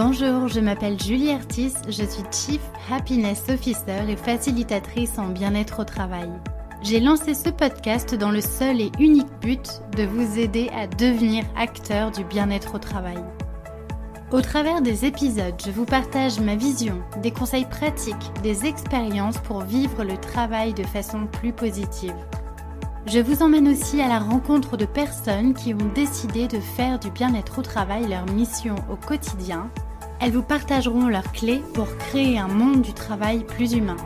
Bonjour, je m'appelle Julie Artis, je suis Chief Happiness Officer et facilitatrice en bien-être au travail. J'ai lancé ce podcast dans le seul et unique but de vous aider à devenir acteur du bien-être au travail. Au travers des épisodes, je vous partage ma vision, des conseils pratiques, des expériences pour vivre le travail de façon plus positive. Je vous emmène aussi à la rencontre de personnes qui ont décidé de faire du bien-être au travail leur mission au quotidien. Elles vous partageront leurs clés pour créer un monde du travail plus humain.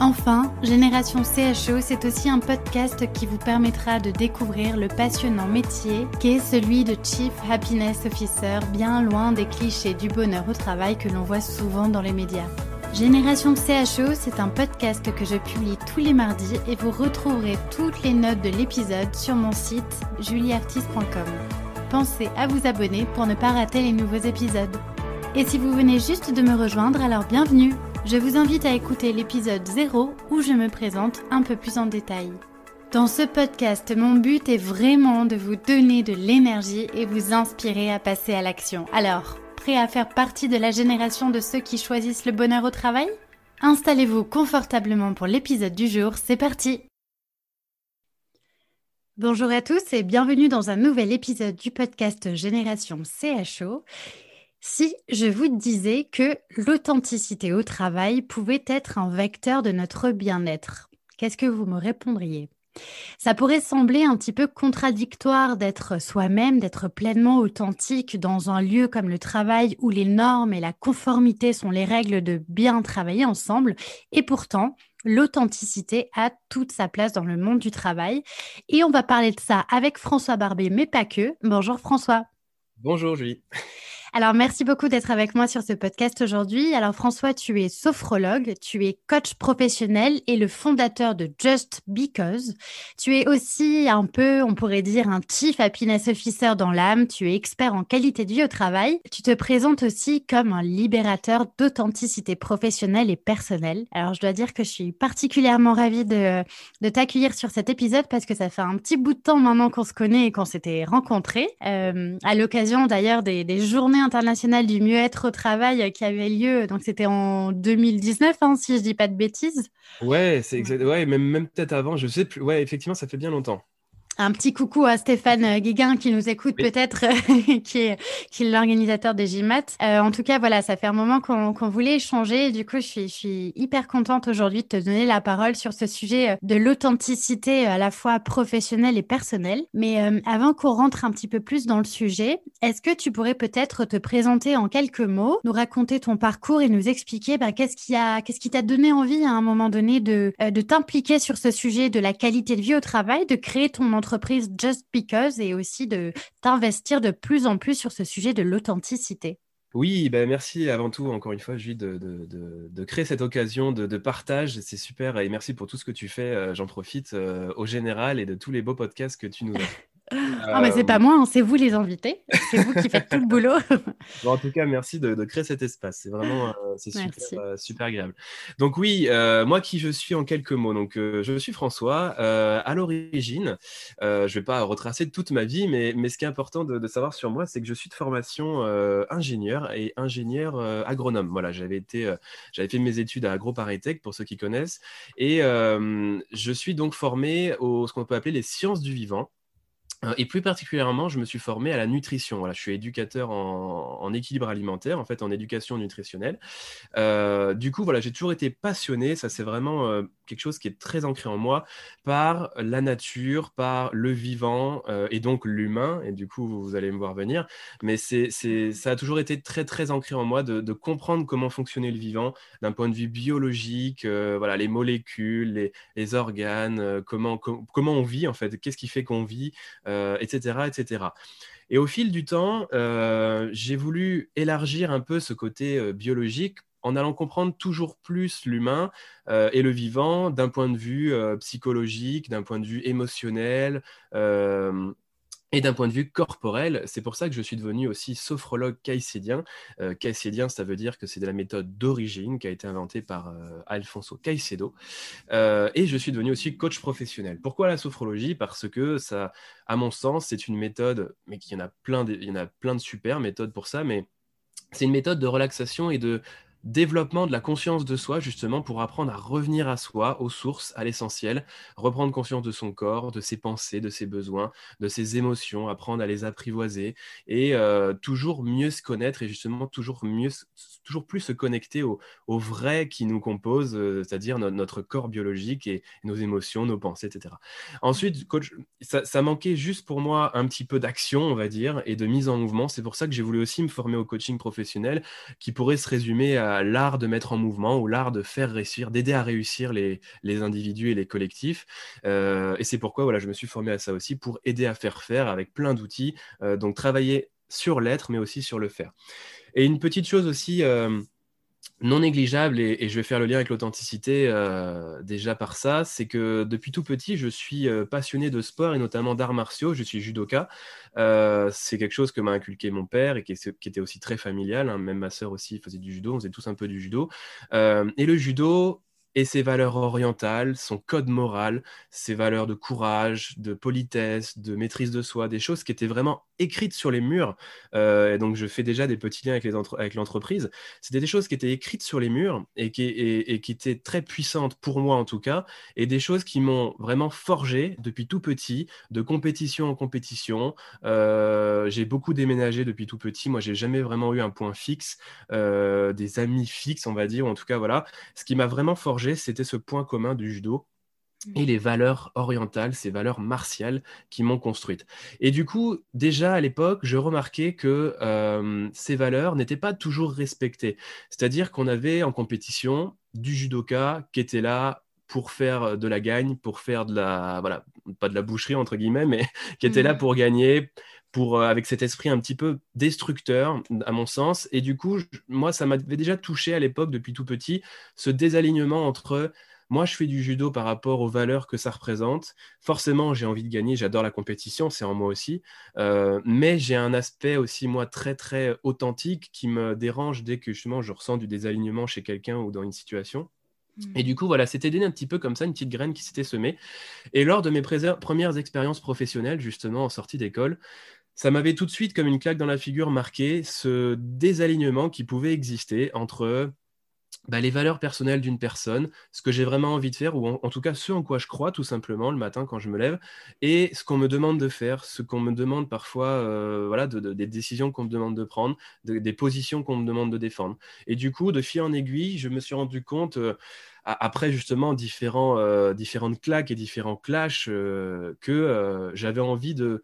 Enfin, Génération CHO, c'est aussi un podcast qui vous permettra de découvrir le passionnant métier qu'est celui de Chief Happiness Officer, bien loin des clichés du bonheur au travail que l'on voit souvent dans les médias. Génération CHO, c'est un podcast que je publie tous les mardis et vous retrouverez toutes les notes de l'épisode sur mon site julieartiste.com. Pensez à vous abonner pour ne pas rater les nouveaux épisodes. Et si vous venez juste de me rejoindre, alors bienvenue Je vous invite à écouter l'épisode 0 où je me présente un peu plus en détail. Dans ce podcast, mon but est vraiment de vous donner de l'énergie et vous inspirer à passer à l'action. Alors, prêt à faire partie de la génération de ceux qui choisissent le bonheur au travail? Installez-vous confortablement pour l'épisode du jour, c'est parti Bonjour à tous et bienvenue dans un nouvel épisode du podcast Génération CHO. Si je vous disais que l'authenticité au travail pouvait être un vecteur de notre bien-être, qu'est-ce que vous me répondriez? Ça pourrait sembler un petit peu contradictoire d'être soi-même, d'être pleinement authentique dans un lieu comme le travail où les normes et la conformité sont les règles de bien travailler ensemble. Et pourtant, l'authenticité a toute sa place dans le monde du travail. Et on va parler de ça avec François Barbet, mais pas que. Bonjour François. Bonjour Julie. Alors, merci beaucoup d'être avec moi sur ce podcast aujourd'hui. Alors, François, tu es sophrologue, tu es coach professionnel et le fondateur de Just Because. Tu es aussi un peu, on pourrait dire, un chief happiness officer dans l'âme. Tu es expert en qualité de vie au travail. Tu te présentes aussi comme un libérateur d'authenticité professionnelle et personnelle. Alors, je dois dire que je suis particulièrement ravie de, t'accueillir sur cet épisode parce que ça fait un petit bout de temps maintenant qu'on se connaît et qu'on s'était rencontrés. Euh, à l'occasion d'ailleurs des journées international du mieux-être au travail qui avait lieu, donc c'était en 2019, hein, si je dis pas de bêtises. Ouais, c'est exact. Ouais, même, même peut-être avant, je sais plus. Ouais, effectivement, ça fait bien longtemps. Un petit coucou à Stéphane Guiguin qui nous écoute peut-être, qui est, qui est l'organisateur des GMAT. Euh, en tout cas, voilà, ça fait un moment qu'on voulait échanger. Du coup, je suis, je suis hyper contente aujourd'hui de te donner la parole sur ce sujet euh, de l'authenticité euh, à la fois professionnelle et personnelle. Mais avant qu'on rentre un petit peu plus dans le sujet, est-ce que tu pourrais peut-être te présenter en quelques mots, nous raconter ton parcours et nous expliquer ben, qu'est-ce qui a, qu'est-ce qui t'a donné envie à un moment donné de, de t'impliquer sur ce sujet de la qualité de vie au travail, de créer ton entreprise entreprise Just Because et aussi de t'investir de plus en plus sur ce sujet de l'authenticité. Oui, ben merci avant tout, encore une fois, Julie, de, de, créer cette occasion de, partage. C'est super et merci pour tout ce que tu fais. Euh, j'en profite euh, au général et de tous les beaux podcasts que tu nous as ah, mais c'est pas moi, hein, c'est vous les invités. C'est vous qui faites tout le boulot. en tout cas, merci de, créer cet espace. C'est vraiment euh, c'est super, euh, super, agréable. Donc oui, euh, moi qui je suis en quelques mots. Donc je suis François. à l'origine, je vais pas retracer toute ma vie, mais, mais ce qui est important de, savoir sur moi, c'est que je suis de formation ingénieur et ingénieur agronome. Voilà, j'avais été, j'avais fait mes études à AgroParisTech pour ceux qui connaissent, et je suis donc formé au ce qu'on peut appeler les sciences du vivant. Euh, et plus particulièrement, je me suis formé à la nutrition. Voilà, je suis éducateur en, équilibre alimentaire, en fait, en éducation nutritionnelle. Euh, du coup, voilà, j'ai toujours été passionné. Ça, c'est vraiment euh, quelque chose qui est très ancré en moi par la nature, par le vivant et donc l'humain. Et du coup, vous, allez me voir venir. Mais c'est, ça a toujours été très, très ancré en moi de, comprendre comment fonctionnait le vivant d'un point de vue biologique, voilà, les molécules, les, organes, comment, comment on vit, en fait, qu'est-ce qui fait qu'on vit etc., euh, etc. Et au fil du temps, euh, j'ai voulu élargir un peu ce côté euh, biologique en allant comprendre toujours plus l'humain et le vivant d'un point de vue psychologique, d'un point de vue émotionnel, et d'un point de vue corporel, c'est pour ça que je suis devenu aussi sophrologue caïcédien. Euh, ça veut dire que c'est de la méthode d'origine qui a été inventée par euh, Alfonso Caicedo. Euh, et je suis devenu aussi coach professionnel. Pourquoi la sophrologie? Parce que ça, à mon sens, c'est une méthode, mais qu'il y en a plein de, il y en a plein de super méthodes pour ça, mais c'est une méthode de relaxation et de développement de la conscience de soi, justement, pour apprendre à revenir à soi, aux sources, à l'essentiel, reprendre conscience de son corps, de ses pensées, de ses besoins, de ses émotions, apprendre à les apprivoiser et euh, toujours mieux se connaître et justement toujours mieux, toujours plus se connecter au, vrai qui nous compose, euh, c'est-à-dire notre, corps biologique et nos émotions, nos pensées, etc. Ensuite, coach, ça manquait juste pour moi un petit peu d'action, on va dire, et de mise en mouvement. C'est pour ça que j'ai voulu aussi me former au coaching professionnel qui pourrait se résumer à l'art de mettre en mouvement ou l'art de faire réussir, d'aider à réussir les, individus et les collectifs. Euh, et c'est pourquoi voilà, je me suis formé à ça aussi pour aider à faire faire avec plein d'outils. Euh, donc travailler sur l'être, mais aussi sur le faire. Et une petite chose aussi euh, non négligeable, et, je vais faire le lien avec l'authenticité euh, déjà par ça, c'est que depuis tout petit, je suis euh, passionné de sport et notamment d'arts martiaux. Je suis judoka. Euh, c'est quelque chose que m'a inculqué mon père et qui, était aussi très familial. Hein. Même ma sœur aussi faisait du judo. On faisait tous un peu du judo. et le judo, et ses valeurs orientales, son code moral, ses valeurs de courage, de politesse, de maîtrise de soi, des choses qui étaient vraiment écrites sur les murs. Euh, et donc, je fais déjà des petits liens avec, l'entreprise. C'était des choses qui étaient écrites sur les murs et qui, et, qui étaient très puissantes pour moi en tout cas, et des choses qui m'ont vraiment forgé depuis tout petit, de compétition en compétition. Euh, j'ai beaucoup déménagé depuis tout petit. Moi, j'ai jamais vraiment eu un point fixe, euh, des amis fixes, on va dire, ou en tout cas, voilà. Ce qui m'a vraiment forgé c'était ce point commun du judo et mm. les valeurs orientales, ces valeurs martiales qui m'ont construite. Et du coup, déjà à l'époque, je remarquais que euh, ces valeurs n'étaient pas toujours respectées. C'est-à-dire qu'on avait en compétition du judoka qui était là pour faire de la gagne, pour faire de la, voilà, pas de la boucherie entre guillemets, mais qui était là mm. pour gagner, pour, euh, avec cet esprit un petit peu destructeur, à mon sens. Et du coup, moi, ça m'avait déjà touché à l'époque, depuis tout petit, ce désalignement entre moi, je fais du judo par rapport aux valeurs que ça représente. Forcément, j'ai envie de gagner, j'adore la compétition, c'est en moi aussi. Euh, mais j'ai un aspect aussi, moi, très, très authentique qui me dérange dès que justement je ressens du désalignement chez quelqu'un ou dans une situation. Et mmh. du coup, voilà, c'était un petit peu comme ça, une petite graine qui s'était semée. Et lors de mes premières expériences professionnelles, justement, en sortie d'école, ça m'avait tout de suite comme une claque dans la figure marqué ce désalignement qui pouvait exister entre bah, les valeurs personnelles d'une personne, ce que j'ai vraiment envie de faire, ou en, tout cas ce en quoi je crois tout simplement le matin quand je me lève, et ce qu'on me demande de faire, ce qu'on me demande parfois, euh, voilà, des décisions qu'on me demande de prendre, des positions qu'on me demande de défendre. Et du coup, de fil en aiguille, je me suis rendu compte, euh, après justement différents, euh, différentes claques et différents clashs, que j'avais envie de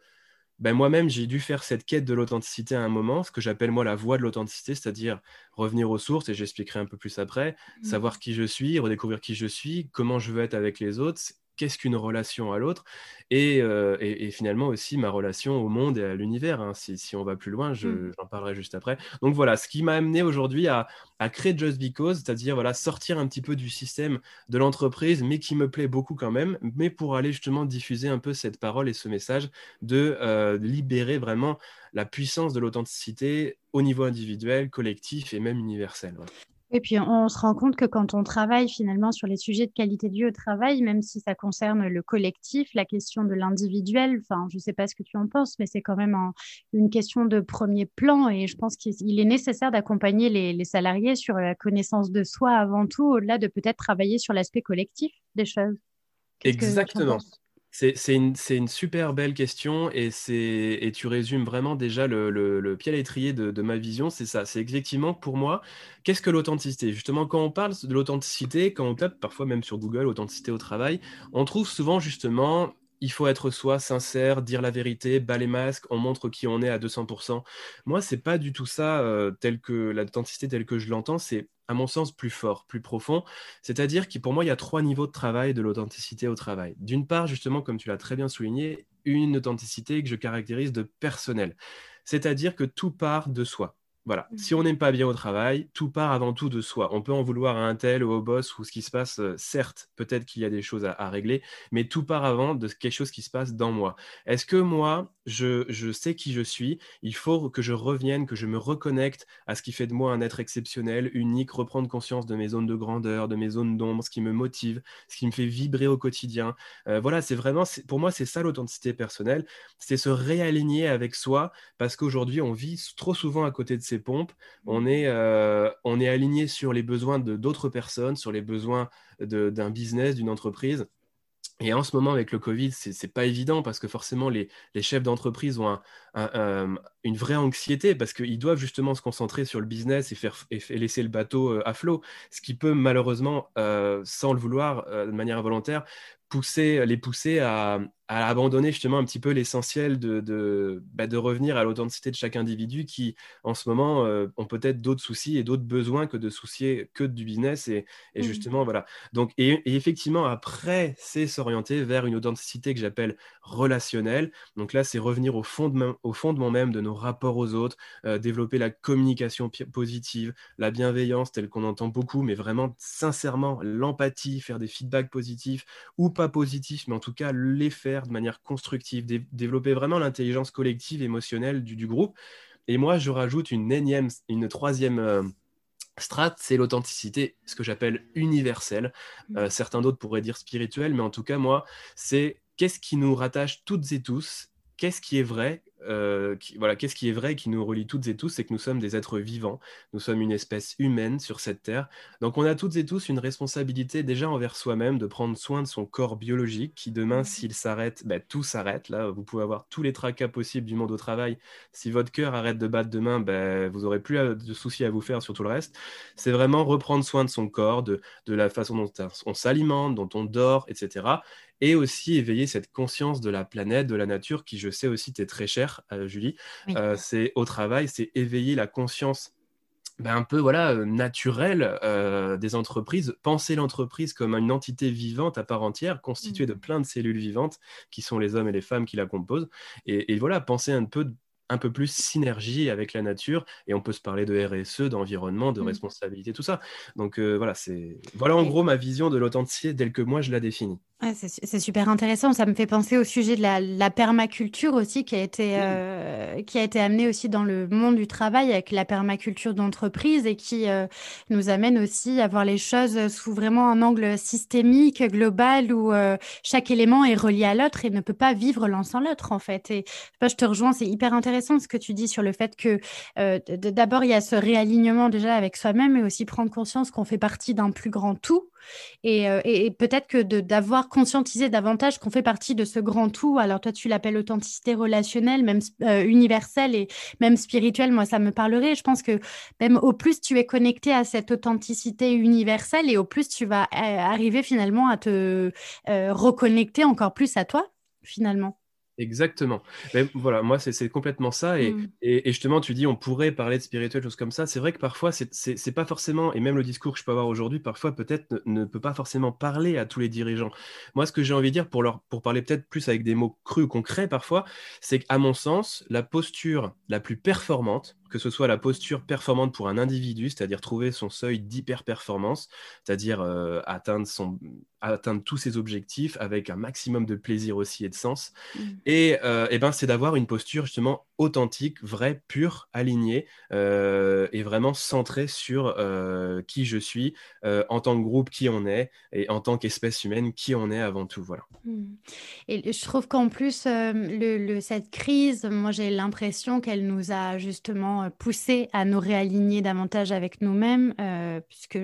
ben moi-même, j'ai dû faire cette quête de l'authenticité à un moment, ce que j'appelle moi la voie de l'authenticité, c'est-à-dire revenir aux sources, et j'expliquerai un peu plus après, mmh. savoir qui je suis, redécouvrir qui je suis, comment je veux être avec les autres, qu'est-ce qu'une relation à l'autre euh, et, finalement aussi ma relation au monde et à l'univers. Hein. Si, on va plus loin, mmh. j'en parlerai juste après. Donc voilà, ce qui m'a amené aujourd'hui à, créer Just Because, c'est-à-dire voilà, sortir un petit peu du système de l'entreprise, mais qui me plaît beaucoup quand même, mais pour aller justement diffuser un peu cette parole et ce message de euh, libérer vraiment la puissance de l'authenticité au niveau individuel, collectif et même universel. Et puis, on se rend compte que quand on travaille finalement sur les sujets de qualité de vie au travail, même si ça concerne le collectif, la question de l'individuel, enfin, je ne sais pas ce que tu en penses, mais c'est quand même une question de premier plan. Et je pense qu'il est nécessaire d'accompagner les, les, salariés sur la connaissance de soi avant tout, au-delà de peut-être travailler sur l'aspect collectif des choses. Exactement. C'est une, super belle question et, tu résumes vraiment déjà le, le, pied à l'étrier de, de, ma vision. C'est ça, c'est effectivement pour moi, qu'est-ce que l'authenticité? Justement, quand on parle de l'authenticité, quand on tape parfois même sur Google authenticité au travail, on trouve souvent justement il faut être soi, sincère, dire la vérité, bas les masques, on montre qui on est à 200%. Moi, c'est pas du tout ça, euh, tel que l'authenticité telle que je l'entends, c'est à mon sens plus fort, plus profond. C'est-à-dire que pour moi, il y a trois niveaux de travail de l'authenticité au travail. D'une part, justement, comme tu l'as très bien souligné, une authenticité que je caractérise de personnel. C'est-à-dire que tout part de soi. Voilà. Mmh. Si on n'aime pas bien au travail, tout part avant tout de soi. On peut en vouloir à un tel ou au boss ou ce qui se passe, euh, certes, peut-être qu'il y a des choses à, régler, mais tout part avant de quelque chose qui se passe dans moi. Est-ce que moi, je, sais qui je suis Il faut que je revienne, que je me reconnecte à ce qui fait de moi un être exceptionnel, unique, reprendre conscience de mes zones de grandeur, de mes zones d'ombre, ce qui me motive, ce qui me fait vibrer au quotidien. Euh, voilà, c'est vraiment, pour moi, c'est ça l'authenticité personnelle, c'est se réaligner avec soi, parce qu'aujourd'hui, on vit trop souvent à côté de ses pompes, on est, on est aligné sur les besoins de d'autres personnes, sur les besoins d'un business, d'une entreprise. Et en ce moment, avec le Covid, c'est n'est pas évident parce que forcément, les, chefs d'entreprise ont une vraie anxiété parce qu'ils doivent justement se concentrer sur le business et, faire, laisser le bateau euh, à flot, ce qui peut malheureusement, euh, sans le vouloir, euh, de manière involontaire, pousser, les pousser à, abandonner justement un petit peu l'essentiel de, de, bah, de, revenir à l'authenticité de chaque individu qui, en ce moment, euh, ont peut-être d'autres soucis et d'autres besoins que de soucier que du business. Et, et mmh. justement, voilà. Donc, et, effectivement, après, c'est s'orienter vers une authenticité que j'appelle relationnelle. Donc là, c'est revenir au, fond de au fondement même de nos rapports aux autres, euh, développer la communication positive, la bienveillance telle qu'on entend beaucoup, mais vraiment sincèrement, l'empathie, faire des feedbacks positifs ou pas positifs, mais en tout cas les faire de manière constructive, développer vraiment l'intelligence collective, émotionnelle du, groupe. Et moi, je rajoute une énième, une troisième euh, strat, c'est l'authenticité, ce que j'appelle universelle. Mmh. Euh, certains d'autres pourraient dire spirituelle, mais en tout cas, moi, c'est qu'est-ce qui nous rattache toutes et tous qu'est-ce qui est vrai euh, voilà, qu'est-ce qui est vrai et qui nous relie toutes et tous, c'est que nous sommes des êtres vivants, nous sommes une espèce humaine sur cette terre. Donc on a toutes et tous une responsabilité déjà envers soi-même de prendre soin de son corps biologique qui demain, mmh. s'il s'arrête, ben, tout s'arrête. Là, vous pouvez avoir tous les tracas possibles du monde au travail. Si votre cœur arrête de battre demain, ben, vous n'aurez plus de soucis à vous faire sur tout le reste. C'est vraiment reprendre soin de son corps, de, de la façon dont on s'alimente, dont on dort, etc et aussi éveiller cette conscience de la planète, de la nature, qui je sais aussi t'est très chère, euh, Julie. Euh, c'est au travail, c'est éveiller la conscience ben, un peu voilà euh, naturelle des entreprises. Penser l'entreprise comme une entité vivante à part entière, constituée de mmh. plein de cellules vivantes, qui sont les hommes et les femmes qui la composent. Et, et voilà, penser un peu un peu plus synergie avec la nature et on peut se parler de RSE, d'environnement, de mmh. responsabilité, tout ça. Donc voilà, c'est voilà en gros ma vision de l'authenticité telle que moi je la définis c'est super intéressant. Ça me fait penser au sujet de la, permaculture aussi, qui a été euh, qui a été amené aussi dans le monde du travail avec la permaculture d'entreprise et qui euh, nous amène aussi à voir les choses sous vraiment un angle systémique, global, où euh, chaque élément est relié à l'autre et ne peut pas vivre l'un sans l'autre en fait. Et je te rejoins, c'est hyper intéressant ce que tu dis sur le fait que d'abord il y a ce réalignement déjà avec soi-même, et aussi prendre conscience qu'on fait partie d'un plus grand tout euh, et, peut-être que d'avoir conscientisé davantage qu'on fait partie de ce grand tout. Alors toi, tu l'appelles authenticité relationnelle, même euh, universelle et même spirituelle. Moi, ça me parlerait. Je pense que même au plus tu es connecté à cette authenticité universelle et au plus tu vas euh, arriver finalement à te reconnecter encore plus à toi, finalement. Exactement. Mais voilà, moi, c'est complètement ça. Mmh. Et, et, justement, tu dis, on pourrait parler de spirituel, choses comme ça. C'est vrai que parfois, c'est pas forcément, et même le discours que je peux avoir aujourd'hui, parfois, peut-être ne, peut pas forcément parler à tous les dirigeants. Moi, ce que j'ai envie de dire, pour, leur, pour parler peut-être plus avec des mots crus, concrets parfois, c'est qu'à mon sens, la posture la plus performante, que ce soit la posture performante pour un individu, c'est-à-dire trouver son seuil d'hyper-performance, c'est-à-dire euh, atteindre, son, atteindre tous ses objectifs avec un maximum de plaisir aussi et de sens. Mmh. Et, euh, et, ben, c'est d'avoir une posture justement authentique, vraie, pure, alignée euh, et vraiment centrée sur qui je suis en tant que groupe, qui on est et en tant qu'espèce humaine, qui on est avant tout. Voilà. Mmh. Et je trouve qu'en plus, le, cette crise, moi j'ai l'impression qu'elle nous a justement euh, pousser à nous réaligner davantage avec nous-mêmes, euh, puisque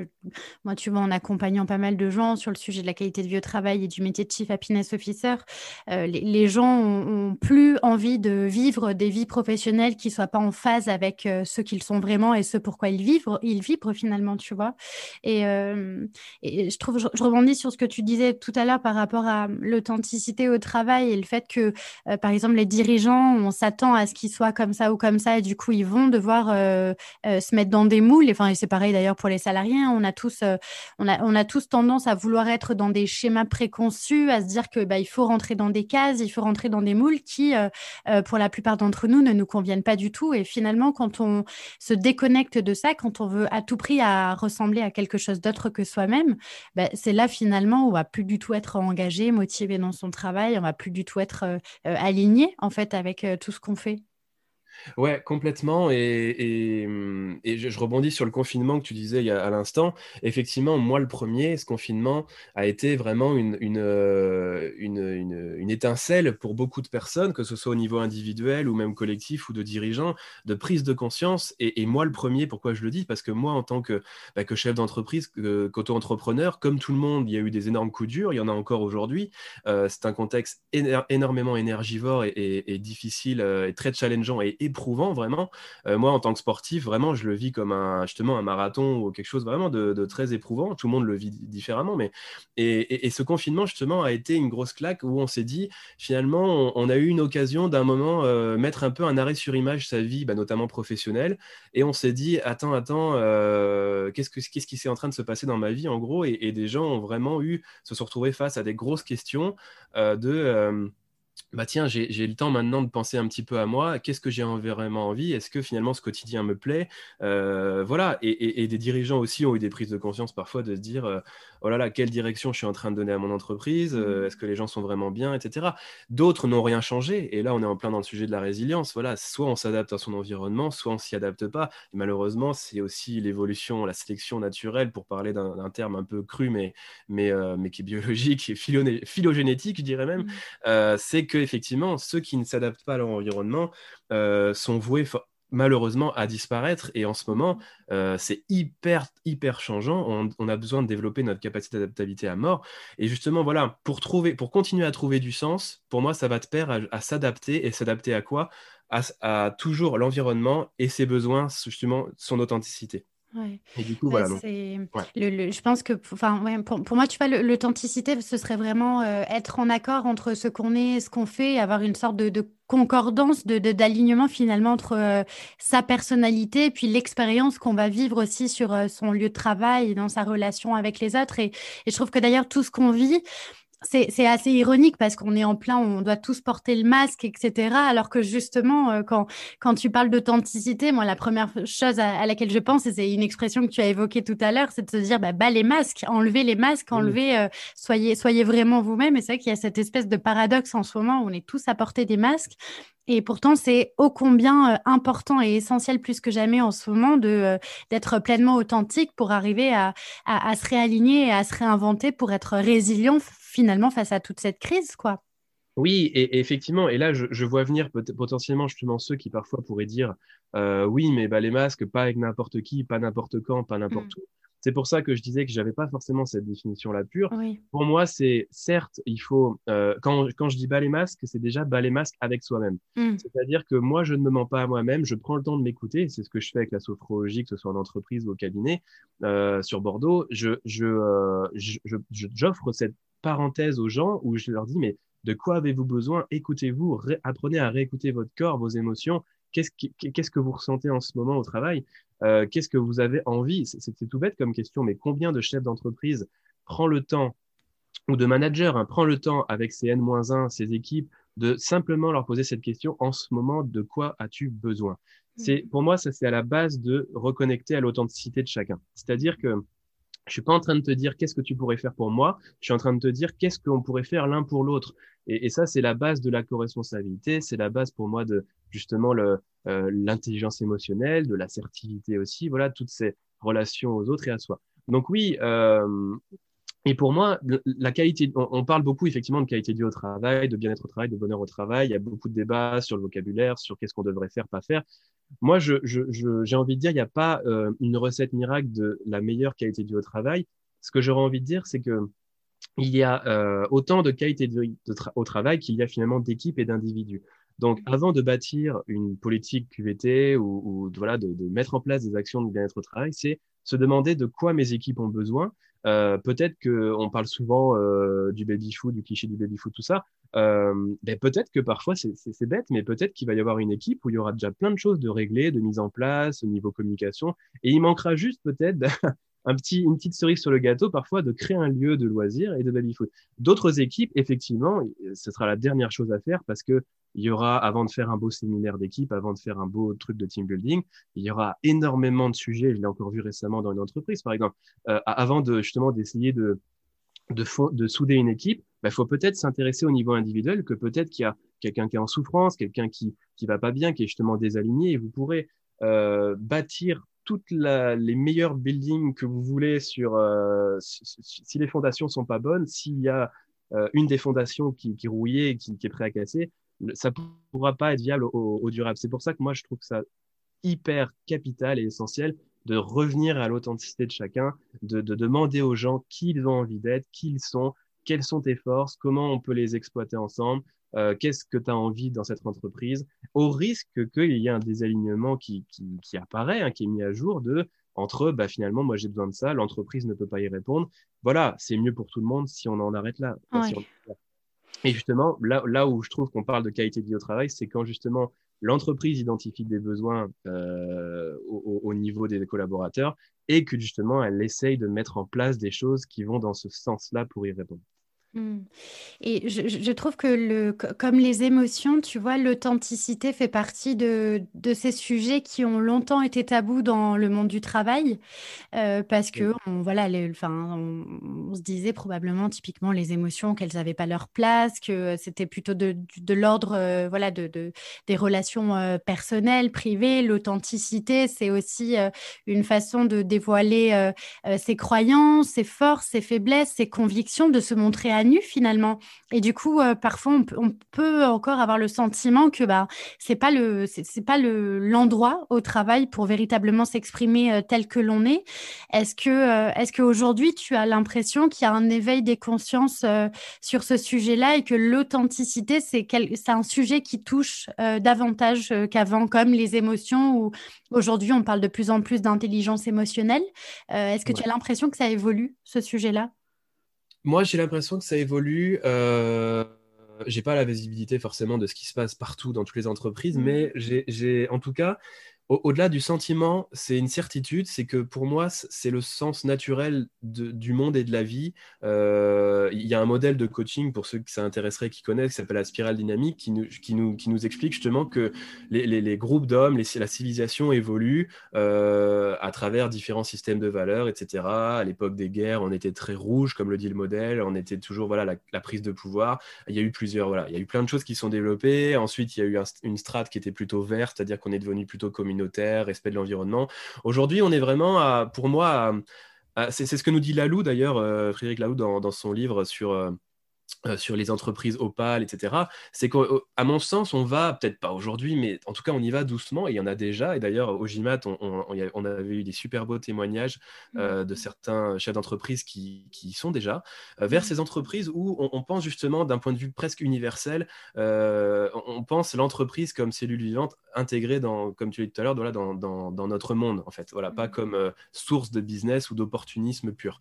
moi, tu vois, en accompagnant pas mal de gens sur le sujet de la qualité de vie au travail et du métier de Chief Happiness Officer, euh, les, gens ont, plus envie de vivre des vies professionnelles qui soient pas en phase avec ce qu'ils sont vraiment et ce pourquoi ils vivent, ils vibrent finalement, tu vois. Et je trouve, je, rebondis sur ce que tu disais tout à l'heure par rapport à l'authenticité au travail et le fait que, par exemple, les dirigeants, on s'attend à ce qu'ils soient comme ça ou comme ça et du coup, ils vont devoir euh, euh, se mettre dans des moules. Enfin, et c'est pareil d'ailleurs pour les salariés. Hein. On a tous, euh, on a, on a tous tendance à vouloir être dans des schémas préconçus, à se dire que bah, il faut rentrer dans des cases, il faut rentrer dans des moules qui, pour la plupart d'entre nous, ne nous conviennent pas du tout. Et finalement, quand on se déconnecte de ça, quand on veut à tout prix à ressembler à quelque chose d'autre que soi-même, bah, c'est là finalement où on va plus du tout être engagé, motivé dans son travail, on va plus du tout être aligné en fait avec tout ce qu'on fait. Ouais, complètement. Et, et, je, rebondis sur le confinement que tu disais il y a, à l'instant. Effectivement, moi, le premier, ce confinement a été vraiment une, euh, étincelle pour beaucoup de personnes, que ce soit au niveau individuel ou même collectif ou de dirigeants, de prise de conscience. Et, moi, le premier, pourquoi je le dis? Parce que moi, en tant que, bah, chef d'entreprise, qu'auto-entrepreneur, comme tout le monde, il y a eu des énormes coups durs, il y en a encore aujourd'hui. Euh, c'est un contexte énormément énergivore et, difficile, euh, et très challengeant et éprouvant vraiment. Euh, moi, en tant que sportif, vraiment, je le vis comme un, justement un marathon ou quelque chose vraiment de, très éprouvant. Tout le monde le vit différemment, mais et, ce confinement justement a été une grosse claque où on s'est dit finalement, on, a eu une occasion d'un moment euh, mettre un peu un arrêt sur image sa vie, bah, notamment professionnelle, et on s'est dit attends, attends, euh, qu'est-ce que qu'est-ce qui s'est en train de se passer dans ma vie en gros, et, des gens ont vraiment eu se sont retrouvés face à des grosses questions de bah tiens, j'ai le temps maintenant de penser un petit peu à moi. Qu'est-ce que j'ai vraiment envie? Est-ce que finalement ce quotidien me plaît? Euh, Voilà. Et, des dirigeants aussi ont eu des prises de conscience parfois de se dire euh, oh là là, quelle direction je suis en train de donner à mon entreprise? Euh, mmh. Est-ce que les gens sont vraiment bien, etc. D'autres n'ont rien changé. Et là, on est en plein dans le sujet de la résilience. Voilà. Soit on s'adapte à son environnement, soit on s'y adapte pas. Et malheureusement, c'est aussi l'évolution, la sélection naturelle, pour parler d'un terme un peu cru, mais, mais, mais qui est biologique et phylogénétique, je dirais même. Mmh. c'est que effectivement, ceux qui ne s'adaptent pas à leur environnement euh, sont voués malheureusement à disparaître. Et en ce moment, euh, c'est hyper, hyper changeant. On, a besoin de développer notre capacité d'adaptabilité à mort. Et justement, voilà, pour, trouver, pour continuer à trouver du sens, pour moi, ça va te perdre à, s'adapter. Et s'adapter à quoi? À, toujours l'environnement et ses besoins, justement, son authenticité. Et du coup, voilà. je pense que, enfin, pour, moi, tu vois, l'authenticité, ce serait vraiment euh, être en accord entre ce qu'on est, ce qu'on fait, et avoir une sorte de, concordance, de d'alignement finalement entre euh, sa personnalité et puis l'expérience qu'on va vivre aussi sur euh, son lieu de travail, dans sa relation avec les autres. et je trouve que d'ailleurs, tout ce qu'on vit, c'est assez ironique parce qu'on est en plein, on doit tous porter le masque, etc. Alors que justement, euh, quand, quand tu parles d'authenticité, moi, la première chose à, laquelle je pense, et c'est une expression que tu as évoquée tout à l'heure, c'est de se dire, bah, bah, les masques, enlevez les masques, enlevez, euh, soyez, soyez vraiment vous-même. Et c'est vrai qu'il y a cette espèce de paradoxe en ce moment où on est tous à porter des masques. Et pourtant, c'est ô combien euh, important et essentiel plus que jamais en ce moment de d'être pleinement authentique pour arriver à, à, à, se réaligner et à se réinventer pour être résilient finalement face à toute cette crise, quoi. Oui, et, effectivement, et là, je, vois venir potentiellement justement ceux qui parfois pourraient dire euh, oui, mais bah, les masques, pas avec n'importe qui, pas n'importe quand, pas n'importe mm. où. C'est pour ça que je disais que j'avais pas forcément cette définition-là pure. Pour moi, c'est certes, il faut euh, quand, quand je dis bas les masques, c'est déjà bas les masques avec soi-même. Mm. C'est-à-dire que moi, je ne me mens pas à moi-même, je prends le temps de m'écouter. C'est ce que je fais avec la sophrologie, que ce soit en entreprise ou au cabinet euh, sur Bordeaux. Je j'offre je, je, cette parenthèse aux gens où je leur dis, mais de quoi avez-vous besoin? Écoutez-vous, apprenez à réécouter votre corps, vos émotions. Qu'est-ce, que vous ressentez en ce moment au travail? Euh, Qu'est-ce que vous avez envie? C'est, tout bête comme question, mais combien de chefs d'entreprise prend le temps, ou de managers, hein, prend le temps avec ses N-1, ses équipes, de simplement leur poser cette question en ce moment, de quoi as-tu besoin? C'est, mmh. Pour moi, ça c'est à la base de reconnecter à l'authenticité de chacun. C'est-à-dire que je suis pas en train de te dire qu'est-ce que tu pourrais faire pour moi. Je suis en train de te dire qu'est-ce qu'on pourrait faire l'un pour l'autre. Et, ça, c'est la base de la co-responsabilité. C'est la base pour moi de justement euh, l'intelligence émotionnelle, de l'assertivité aussi. Voilà, toutes ces relations aux autres et à soi. Donc oui, euh, et pour moi, la qualité, on, parle beaucoup effectivement de qualité du au travail, de bien-être au travail, de bonheur au travail. Il y a beaucoup de débats sur le vocabulaire, sur qu'est-ce qu'on devrait faire, pas faire. Moi, j'ai envie de dire, il n'y a pas euh, une recette miracle de la meilleure qualité du au travail. Ce que j'aurais envie de dire, c'est que il y a euh, autant de qualité de, au travail qu'il y a finalement d'équipes et d'individus. Donc, avant de bâtir une politique QVT ou, voilà, de, de mettre en place des actions de bien-être au travail, c'est se demander de quoi mes équipes ont besoin euh, peut-être qu'on parle souvent euh, du baby-foot, du cliché du baby-foot, tout ça. Euh, ben peut-être que parfois c'est bête, mais peut-être qu'il va y avoir une équipe où il y aura déjà plein de choses de régler, de mise en place au niveau communication, et il manquera juste peut-être un petit, une petite cerise sur le gâteau, parfois de créer un lieu de loisirs et de baby-foot. D'autres équipes, effectivement, ce sera la dernière chose à faire parce que il y aura, avant de faire un beau séminaire d'équipe, avant de faire un beau truc de team building, il y aura énormément de sujets. Je l'ai encore vu récemment dans une entreprise, par exemple. Euh, avant de justement d'essayer de de, de souder une équipe, il bah, faut peut-être s'intéresser au niveau individuel, que peut-être qu'il y a quelqu'un qui est en souffrance, quelqu'un qui qui va pas bien, qui est justement désaligné, et vous pourrez bâtir toutes les meilleurs buildings que vous voulez sur si, les fondations sont pas bonnes, s'il y a une des fondations qui, qui rouillée, qui, qui est prêt à casser, ça pourra pas être viable au, durable. C'est pour ça que moi, je trouve ça hyper capital et essentiel de revenir à l'authenticité de chacun, de, de, demander aux gens qui ils ont envie d'être, qui ils sont, quelles sont tes forces, comment on peut les exploiter ensemble, euh, qu'est-ce que tu as envie dans cette entreprise, au risque qu'il y ait un désalignement qui, qui, qui apparaît, hein, qui est mis à jour de entre bah, finalement, moi j'ai besoin de ça, l'entreprise ne peut pas y répondre. Voilà, c'est mieux pour tout le monde si on en arrête là. Et justement, là, là où je trouve qu'on parle de qualité de vie au travail, c'est quand justement l'entreprise identifie des besoins euh, au, au, niveau des collaborateurs et que justement elle essaye de mettre en place des choses qui vont dans ce sens-là pour y répondre. Mmh. Et je, trouve que le, comme les émotions, tu vois, l'authenticité fait partie de, de, ces sujets qui ont longtemps été tabous dans le monde du travail, euh, parce que on, voilà, enfin, on, se disait probablement typiquement les émotions qu'elles n'avaient pas leur place, que c'était plutôt de, de l'ordre, euh, voilà, de, de, des relations euh, personnelles, privées. L'authenticité, c'est aussi une façon de dévoiler ses croyances, ses forces, ses faiblesses, ses convictions, de se montrer à finalement. Et du coup, euh, parfois, on, peut encore avoir le sentiment que bah, c'est pas le c'est pas le l'endroit au travail pour véritablement s'exprimer euh, tel que l'on est. Est-ce que euh, est-ce qu'aujourd'hui tu as l'impression qu'il y a un éveil des consciences sur ce sujet-là et que l'authenticité c'est c'est un sujet qui touche davantage qu'avant, comme les émotions ou aujourd'hui on parle de plus en plus d'intelligence émotionnelle. est-ce que tu as l'impression que ça évolue ce sujet-là? Moi, j'ai l'impression que ça évolue. Euh, j'ai pas la visibilité forcément de ce qui se passe partout dans toutes les entreprises, mmh. mais j'ai en tout cas au-delà du sentiment, c'est une certitude, c'est que pour moi, c'est le sens naturel du monde et de la vie. Euh, il y a un modèle de coaching, pour ceux qui ça intéresserait, qui connaissent, qui s'appelle la spirale dynamique, qui nous, qui nous, qui nous explique justement que les, les, groupes d'hommes, la civilisation évolue euh, à travers différents systèmes de valeurs, etc. À l'époque des guerres, on était très rouge, comme le dit le modèle, on était toujours voilà, la, prise de pouvoir. Il y a eu plusieurs, voilà, il y a eu plein de choses qui sont développées. Ensuite, il y a eu une strate qui était plutôt verte, c'est-à-dire qu'on est devenu plutôt communautaire respect de l'environnement. Aujourd'hui, on est vraiment, à, pour moi, c'est ce que nous dit Lalou d'ailleurs, euh, Frédéric Lalou dans, dans, son livre sur euh, sur les entreprises opales, etc., c'est qu'à mon sens, on va, peut-être pas aujourd'hui, mais en tout cas, on y va doucement, et il y en a déjà. Et d'ailleurs, au GIMAT, on, on, avait eu des super beaux témoignages euh, de mmh. certains chefs d'entreprise qui, qui, y sont déjà, euh, vers mmh. ces entreprises où on, pense justement, d'un point de vue presque universel, on pense l'entreprise comme cellule vivante intégrée, dans, comme tu l'as dit tout à l'heure, voilà, dans, dans, dans, notre monde, en fait. Voilà, pas mmh. comme source de business ou d'opportunisme pur.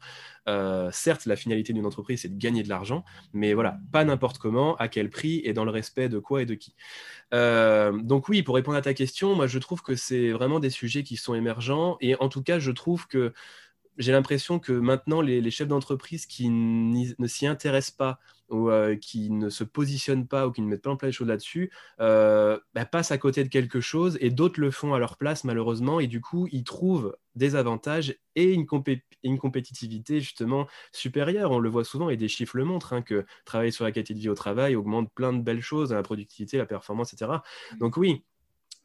certes, la finalité d'une entreprise, c'est de gagner de l'argent, mais voilà, pas n'importe comment, à quel prix et dans le respect de quoi et de qui. Euh, donc oui, pour répondre à ta question, moi je trouve que c'est vraiment des sujets qui sont émergents et en tout cas je trouve que j'ai l'impression que maintenant les, chefs d'entreprise qui ne s'y intéressent pas ou euh, qui ne se positionnent pas ou qui ne mettent pas en place les choses là-dessus euh, bah, passent à côté de quelque chose et d'autres le font à leur place malheureusement et du coup ils trouvent des avantages et une, une compétitivité justement supérieure. On le voit souvent et des chiffres le montrent hein, que travailler sur la qualité de vie au travail augmente plein de belles choses, la productivité, la performance, etc. Mmh. Donc oui,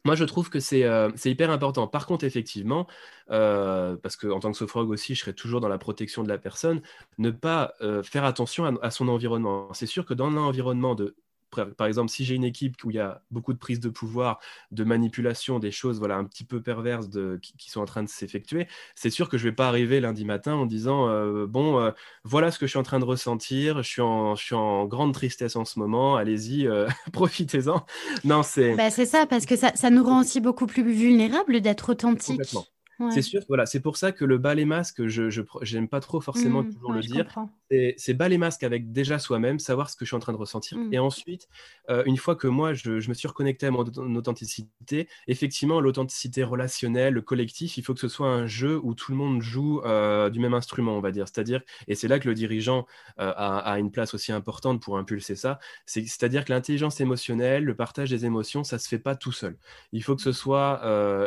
moi, je trouve que euh, c'est hyper important. Par contre, effectivement, euh, parce qu'en tant que sophrologue aussi, je serai toujours dans la protection de la personne, ne pas euh, faire attention à, à son environnement. C'est sûr que dans l'environnement de par exemple, si j'ai une équipe où il y a beaucoup de prise de pouvoir, de manipulation, des choses voilà, un petit peu perverses de, qui, sont en train de s'effectuer, c'est sûr que je ne vais pas arriver lundi matin en disant euh, Bon, euh, voilà ce que je suis en train de ressentir, je suis en, je suis en grande tristesse en ce moment, allez-y, euh, profitez-en. Non, c'est. Bah, c'est ça, parce que ça, ça, nous rend aussi beaucoup plus vulnérables d'être authentiques. C'est sûr, voilà, c'est pour ça que le bas les masques, je n'aime pas trop forcément mmh, toujours le dire. C'est bas les masques avec déjà soi-même, savoir ce que je suis en train de ressentir. Mmh. Et ensuite, euh, une fois que moi, je, me suis reconnecté à mon authenticité, effectivement, l'authenticité relationnelle, le collectif, il faut que ce soit un jeu où tout le monde joue euh, du même instrument, on va dire. C'est-à-dire, et c'est là que le dirigeant euh, a, a, une place aussi importante pour impulser ça, c'est-à-dire que l'intelligence émotionnelle, le partage des émotions, ça se fait pas tout seul. Il faut que ce soit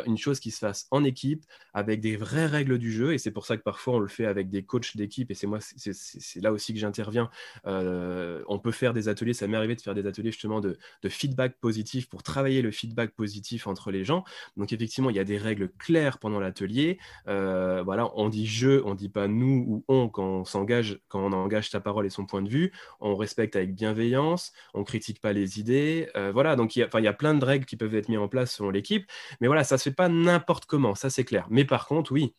une chose qui se fasse en équipe, avec des vraies règles du jeu. Et c'est pour ça que parfois on le fait avec des coachs d'équipe. Et c'est moi, c'est là aussi que j'interviens. Euh, on peut faire des ateliers. Ça m'est arrivé de faire des ateliers justement de, feedback positif pour travailler le feedback positif entre les gens. Donc effectivement, il y a des règles claires pendant l'atelier. Euh, voilà, on dit je, on dit pas nous ou on quand on s'engage, quand on engage sa parole et son point de vue. On respecte avec bienveillance. On critique pas les idées. Euh, voilà, donc il y, a, il y a plein de règles qui peuvent être mises en place selon l'équipe. Mais voilà, ça se fait pas n'importe comment. Ça c'est clair. Mais par contre, oui,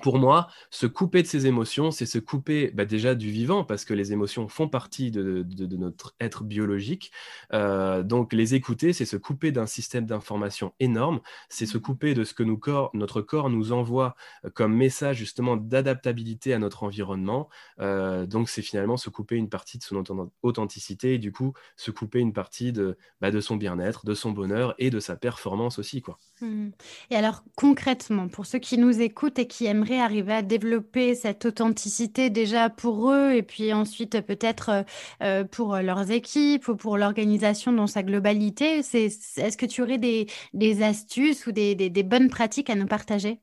pour moi, se couper de ses émotions, c'est se couper bah, déjà du vivant, parce que les émotions font partie de, notre être biologique. Euh, donc les écouter, c'est se couper d'un système d'information énorme, c'est se couper de ce que notre corps nous envoie euh, comme message justement d'adaptabilité à notre environnement. Euh, donc c'est finalement se couper une partie de son authenticité et du coup se couper une partie de, bah, de son bien-être, de son bonheur et de sa performance aussi. Quoi. Mmh. Et alors concrètement, pour ceux qui nous écoutent et qui aimeraient arriver à développer cette authenticité déjà pour eux et puis ensuite peut-être euh, euh, pour leurs équipes ou pour l'organisation dans sa globalité. Est-ce que tu aurais des, astuces ou des bonnes pratiques à nous partager?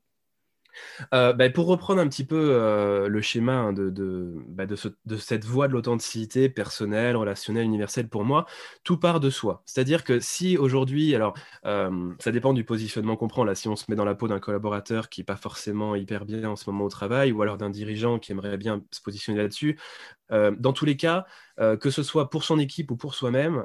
Euh, bah, pour reprendre un petit peu euh, le schéma hein, de, bah, de, cette voie de l'authenticité personnelle, relationnelle, universelle, pour moi, tout part de soi. C'est-à-dire que si aujourd'hui, alors euh, ça dépend du positionnement qu'on prend, là, si on se met dans la peau d'un collaborateur qui n'est pas forcément hyper bien en ce moment au travail, ou alors d'un dirigeant qui aimerait bien se positionner là-dessus, dans tous les cas, que ce soit pour son équipe ou pour soi-même,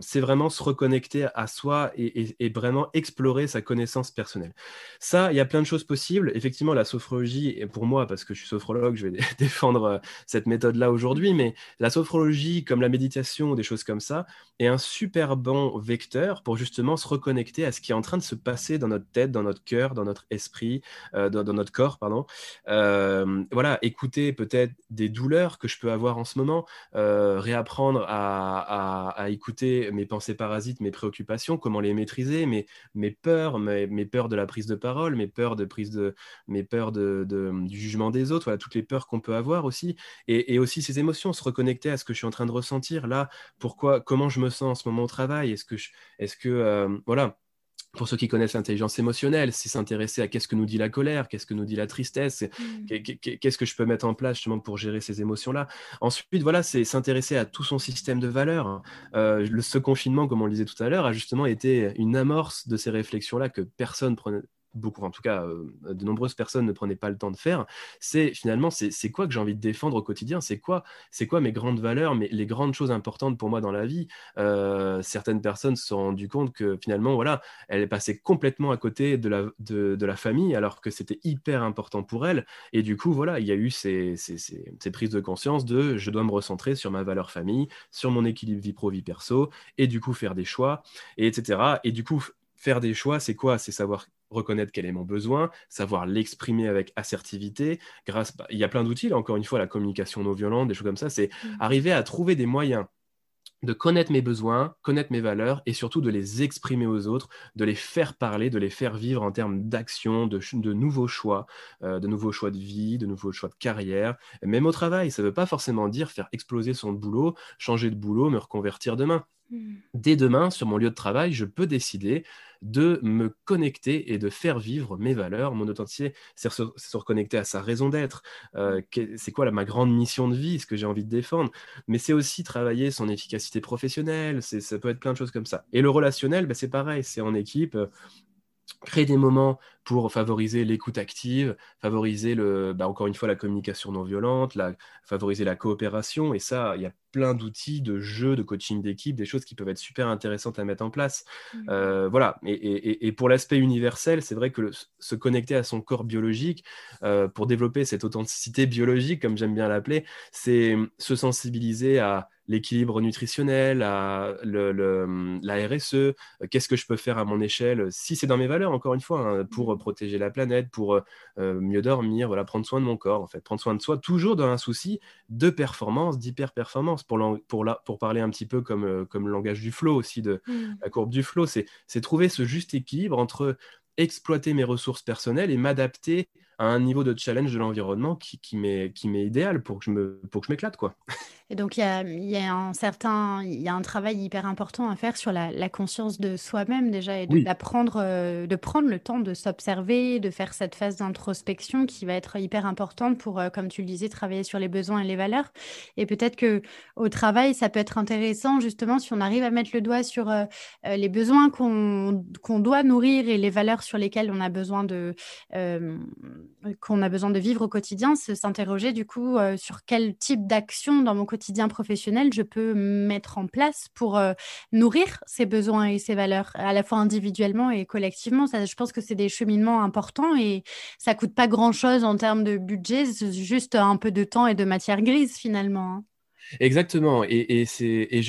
c'est vraiment se reconnecter à soi et, vraiment explorer sa connaissance personnelle. Ça, il y a plein de choses possibles. Effectivement, la sophrologie, et pour moi, parce que je suis sophrologue, je vais défendre euh, cette méthode-là aujourd'hui, mais la sophrologie, comme la méditation des choses comme ça, est un super bon vecteur pour justement se reconnecter à ce qui est en train de se passer dans notre tête, dans notre cœur, dans notre esprit, dans, notre corps, pardon. voilà, écouter peut-être des douleurs que je peux avoir en ce moment. Euh, réapprendre à, écouter mes pensées parasites, mes préoccupations, comment les maîtriser, mes, mes peurs, mes, peurs de la prise de parole, mes peurs de prise de, mes peurs de, du jugement des autres, voilà, toutes les peurs qu'on peut avoir aussi, et, aussi ces émotions, se reconnecter à ce que je suis en train de ressentir là, pourquoi, comment je me sens en ce moment au travail, est-ce que, est-ce que, euh, voilà pour ceux qui connaissent l'intelligence émotionnelle, c'est s'intéresser à qu'est-ce que nous dit la colère, qu'est-ce que nous dit la tristesse, mmh. qu'est-ce que je peux mettre en place justement pour gérer ces émotions-là? Ensuite, voilà, c'est s'intéresser à tout son système de valeurs. Euh, ce confinement, comme on le disait tout à l'heure, a justement été une amorce de ces réflexions-là que personne prenait, beaucoup, en tout cas, euh, de nombreuses personnes ne prenaient pas le temps de faire, c'est finalement, c'est quoi que j'ai envie de défendre au quotidien? C'est quoi, quoi mes grandes valeurs, mais les grandes choses importantes pour moi dans la vie? Euh, Certaines personnes se sont rendues compte que finalement, voilà, elle est passée complètement à côté de la, de, la famille, alors que c'était hyper important pour elle. Et du coup, voilà, il y a eu ces, ces, ces, prises de conscience de je dois me recentrer sur ma valeur famille, sur mon équilibre vie pro, vie perso, et du coup faire des choix, et etc. Et du coup, faire des choix, c'est quoi? C'est savoir reconnaître quel est mon besoin, savoir l'exprimer avec assertivité. Grâce, bah, il y a plein d'outils, encore une fois, la communication non violente, des choses comme ça. C'est mmh. arriver à trouver des moyens de connaître mes besoins, connaître mes valeurs et surtout de les exprimer aux autres, de les faire parler, de les faire vivre en termes d'action, de, nouveaux choix, euh, de nouveaux choix de vie, de nouveaux choix de carrière, même au travail. Ça ne veut pas forcément dire faire exploser son boulot, changer de boulot, me reconvertir demain. Mmh. Dès demain, sur mon lieu de travail, je peux décider de me connecter et de faire vivre mes valeurs, mon authenticité, c'est se, se, reconnecter à sa raison d'être. Euh, c'est quoi ma grande mission de vie, ce que j'ai envie de défendre? Mais c'est aussi travailler son efficacité professionnelle, ça peut être plein de choses comme ça. Et le relationnel, bah, c'est pareil, c'est en équipe. Créer des moments pour favoriser l'écoute active, favoriser le, bah, encore une fois la communication non violente, la, favoriser la coopération. Et ça, il y a plein d'outils, de jeux, de coaching d'équipe, des choses qui peuvent être super intéressantes à mettre en place. Mmh. Euh, voilà. Et, pour l'aspect universel, c'est vrai que se connecter à son corps biologique euh, pour développer cette authenticité biologique, comme j'aime bien l'appeler, c'est se sensibiliser à l'équilibre nutritionnel, à le, la RSE, euh, qu'est-ce que je peux faire à mon échelle, si c'est dans mes valeurs, encore une fois, hein, pour mmh. protéger la planète, pour euh, mieux dormir, voilà, prendre soin de mon corps, en fait, prendre soin de soi, toujours dans un souci de performance, d'hyper-performance, pour, pour, pour parler un petit peu comme, euh, comme le langage du flow aussi, de mmh. la courbe du flow, c'est trouver ce juste équilibre entre exploiter mes ressources personnelles et m'adapter à un niveau de challenge de l'environnement qui, qui m'est idéal pour que je m'éclate. quoi. Et donc, il y a, y a un certain, il y a un travail hyper important à faire sur la, la conscience de soi-même déjà et d'apprendre, euh, de prendre le temps de s'observer, de faire cette phase d'introspection qui va être hyper importante pour, euh, comme tu le disais, travailler sur les besoins et les valeurs. Et peut-être que au travail, ça peut être intéressant justement si on arrive à mettre le doigt sur euh, les besoins qu'on qu'on doit nourrir et les valeurs sur lesquelles on a besoin de qu'on a besoin de vivre au quotidien, s'interroger du coup sur quel type d'action dans mon quotidien professionnel je peux mettre en place pour euh, nourrir ces besoins et ces valeurs, à la fois individuellement et collectivement. Ça, je pense que c'est des cheminements importants et ça coûte pas grand-chose en termes de budget, juste un peu de temps et de matière grise finalement. Hein. Exactement. Et,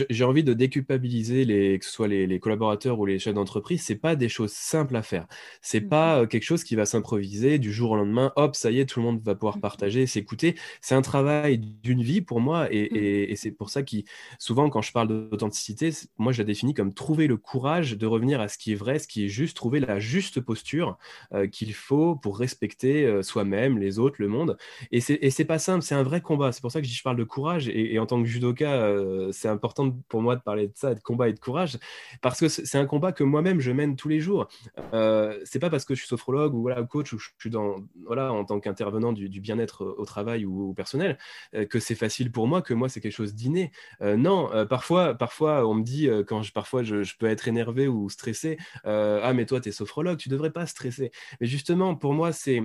j'ai envie de déculpabiliser les, que ce soit les, collaborateurs ou les chefs d'entreprise. C'est pas des choses simples à faire. C'est mmh pas euh, quelque chose qui va s'improviser du jour au lendemain. Hop, ça y est, tout le monde va pouvoir mmh partager, s'écouter. C'est un travail d'une vie pour moi. Mmh. Et, c'est pour ça que souvent, quand je parle d'authenticité, moi, je la définis comme trouver le courage de revenir à ce qui est vrai, ce qui est juste, trouver la juste posture euh, qu'il faut pour respecter euh, soi-même, les autres, le monde. Et c'est pas simple. C'est un vrai combat. C'est pour ça que je parle de courage. et en tant que judoka, euh, c'est important pour moi de parler de ça, de combat et de courage, parce que c'est un combat que moi-même je mène tous les jours. Euh, c'est pas parce que je suis sophrologue ou voilà, coach ou je suis dans, voilà, en tant qu'intervenant du, bien-être au travail ou au personnel euh, que c'est facile pour moi, que moi c'est quelque chose d'inné. non, parfois, parfois on me dit, quand je, parfois je, je, peux être énervé ou stressé, ah mais toi tu es sophrologue, tu devrais pas stresser. Mais justement, pour moi, c'est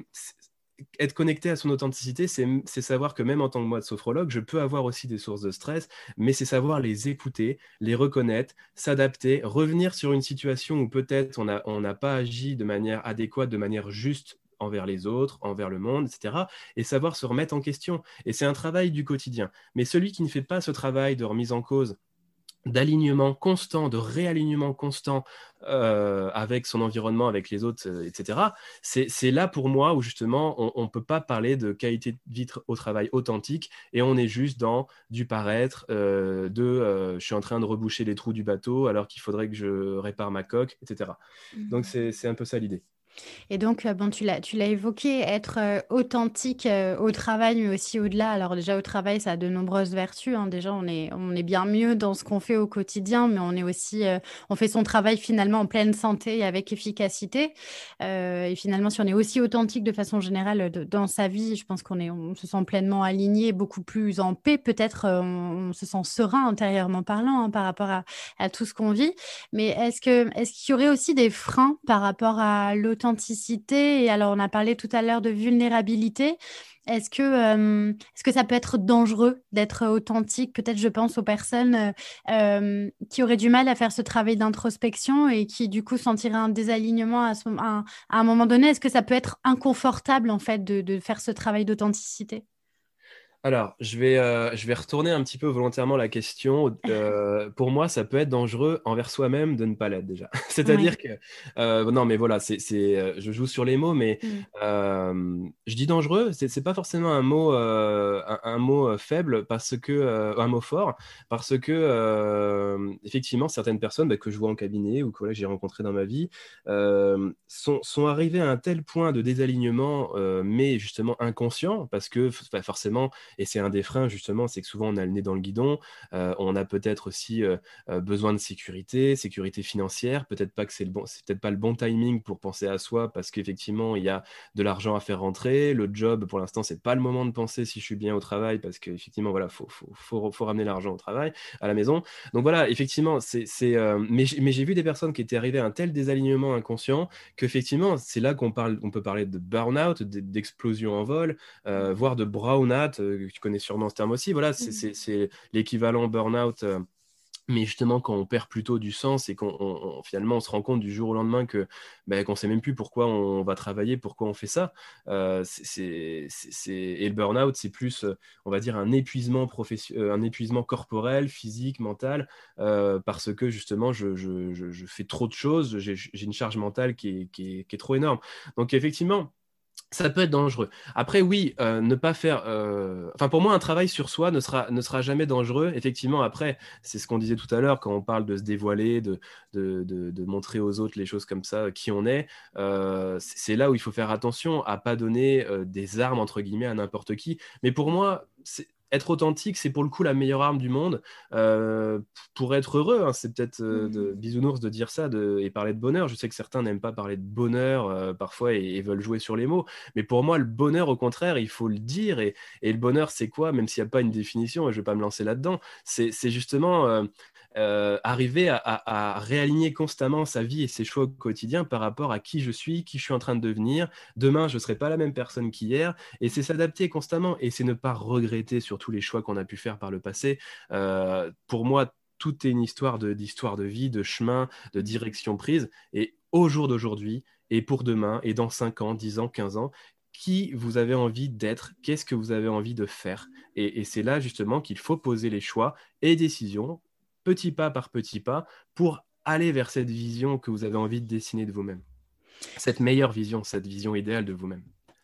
être connecté à son authenticité, c'est savoir que même en tant que moi de sophrologue, je peux avoir aussi des sources de stress, mais c'est savoir les écouter, les reconnaître, s'adapter, revenir sur une situation où peut-être on n'a pas agi de manière adéquate, de manière juste envers les autres, envers le monde, etc. Et savoir se remettre en question. Et c'est un travail du quotidien. Mais celui qui ne fait pas ce travail de remise en cause, d'alignement constant, de réalignement constant euh, avec son environnement, avec les autres, euh, etc. C'est là pour moi où justement on ne peut pas parler de qualité de vie au travail authentique et on est juste dans du paraître, euh, de je suis en train de reboucher les trous du bateau alors qu'il faudrait que je répare ma coque, etc. Donc mmh. c'est un peu ça l'idée. Et donc, euh, bon, tu l'as, tu l'as évoqué, être euh, authentique euh, au travail, mais aussi au-delà. Alors déjà, au travail, ça a de nombreuses vertus. hein. Déjà, on est, on est bien mieux dans ce qu'on fait au quotidien, mais on est aussi, on fait son travail finalement en pleine santé et avec efficacité. et finalement, si on est aussi authentique de façon générale dans sa vie, je pense qu'on est, on se sent pleinement aligné, beaucoup plus en paix. Peut-être, on, se sent serein intérieurement parlant hein, par rapport à, à tout ce qu'on vit. Mais est-ce que, est-ce qu'il y aurait aussi des freins par rapport à l'authenticité authenticité. Et alors, on a parlé tout à l'heure de vulnérabilité. Est-ce que, euh, est-ce que ça peut être dangereux d'être authentique Peut-être, je pense aux personnes euh, euh, qui auraient du mal à faire ce travail d'introspection et qui, du coup, sentiraient un désalignement à, un moment donné? Est-ce que ça peut être inconfortable, en fait, de faire ce travail d'authenticité? Alors, je vais, euh, je vais retourner un petit peu volontairement la question. Euh, pour moi, ça peut être dangereux envers soi-même de ne pas l'être déjà. C'est-à-dire que, euh, non, mais voilà, c'est, je joue sur les mots, mais mm. je dis dangereux, c'est, c'est pas forcément un mot, un, mot faible parce que, un mot fort, parce que, effectivement, certaines personnes bah, que je vois en cabinet ou que j'ai rencontrées dans ma vie sont, sont arrivées à un tel point de désalignement, mais justement inconscient, parce que bah, forcément, et c'est un des freins, justement, c'est que souvent on a le nez dans le guidon, euh, on a peut-être aussi euh, euh, besoin de sécurité, sécurité financière, peut-être pas que c'est le bon, peut-être pas le bon timing pour penser à soi parce qu'effectivement il y a de l'argent à faire rentrer, le job pour l'instant c'est pas le moment de penser si je suis bien au travail parce qu'effectivement voilà faut, faut, faut, ramener l'argent au travail, à la maison. Donc voilà, effectivement c'est, c'est mais, mais j'ai vu des personnes qui étaient arrivées à un tel désalignement inconscient qu'effectivement c'est là qu'on parle, on peut parler de burn-out, d'explosion en vol, voire de brown-out tu connais sûrement ce terme aussi. Voilà, c'est mmh. l'équivalent burn-out. Euh, mais justement, quand on perd plutôt du sens et qu'on finalement on se rend compte du jour au lendemain que ben, qu'on sait même plus pourquoi on va travailler, pourquoi on fait ça. Euh, c'est, et le burn-out, c'est plus, euh, on va dire, un épuisement professionnel, un épuisement corporel, physique, mental, parce que justement, je, je, je, fais trop de choses, j'ai, une charge mentale qui est, qui, est, qui est, trop énorme. Donc effectivement, ça peut être dangereux. Après, oui, euh, ne pas faire. Euh, enfin, pour moi, un travail sur soi ne sera, ne sera jamais dangereux. Effectivement, après, c'est ce qu'on disait tout à l'heure quand on parle de se dévoiler, de, de, de, montrer aux autres les choses comme ça, qui on est. Euh, c'est là où il faut faire attention à pas donner des armes, entre guillemets, à n'importe qui. Mais pour moi, être authentique, c'est pour le coup la meilleure arme du monde euh, pour être heureux. Hein. c'est peut-être euh, de mmh. bisounours de dire ça de, et parler de bonheur. Je sais que certains n'aiment pas parler de bonheur euh, parfois et, veulent jouer sur les mots. Mais pour moi, le bonheur, au contraire, il faut le dire. Et, et le bonheur, c'est quoi? Même s'il n'y a pas une définition, et je ne vais pas me lancer là-dedans, c'est justement arriver à, à, réaligner constamment sa vie et ses choix au quotidien par rapport à qui je suis, qui je suis en train de devenir. Demain, je ne serai pas la même personne qu'hier. Et c'est s'adapter constamment. Et c'est ne pas regretter sur tous les choix qu'on a pu faire par le passé. Euh, pour moi, tout est une histoire d'histoire de, vie, de chemin, de direction prise. Et au jour d'aujourd'hui, et pour demain, et dans 5 ans, 10 ans, 15 ans, qui vous avez envie d'être, qu'est-ce que vous avez envie de faire? Et, c'est là justement qu'il faut poser les choix et décisions, petit pas par petit pas, pour aller vers cette vision que vous avez envie de dessiner de vous-même. Cette meilleure vision, cette vision idéale de vous-même.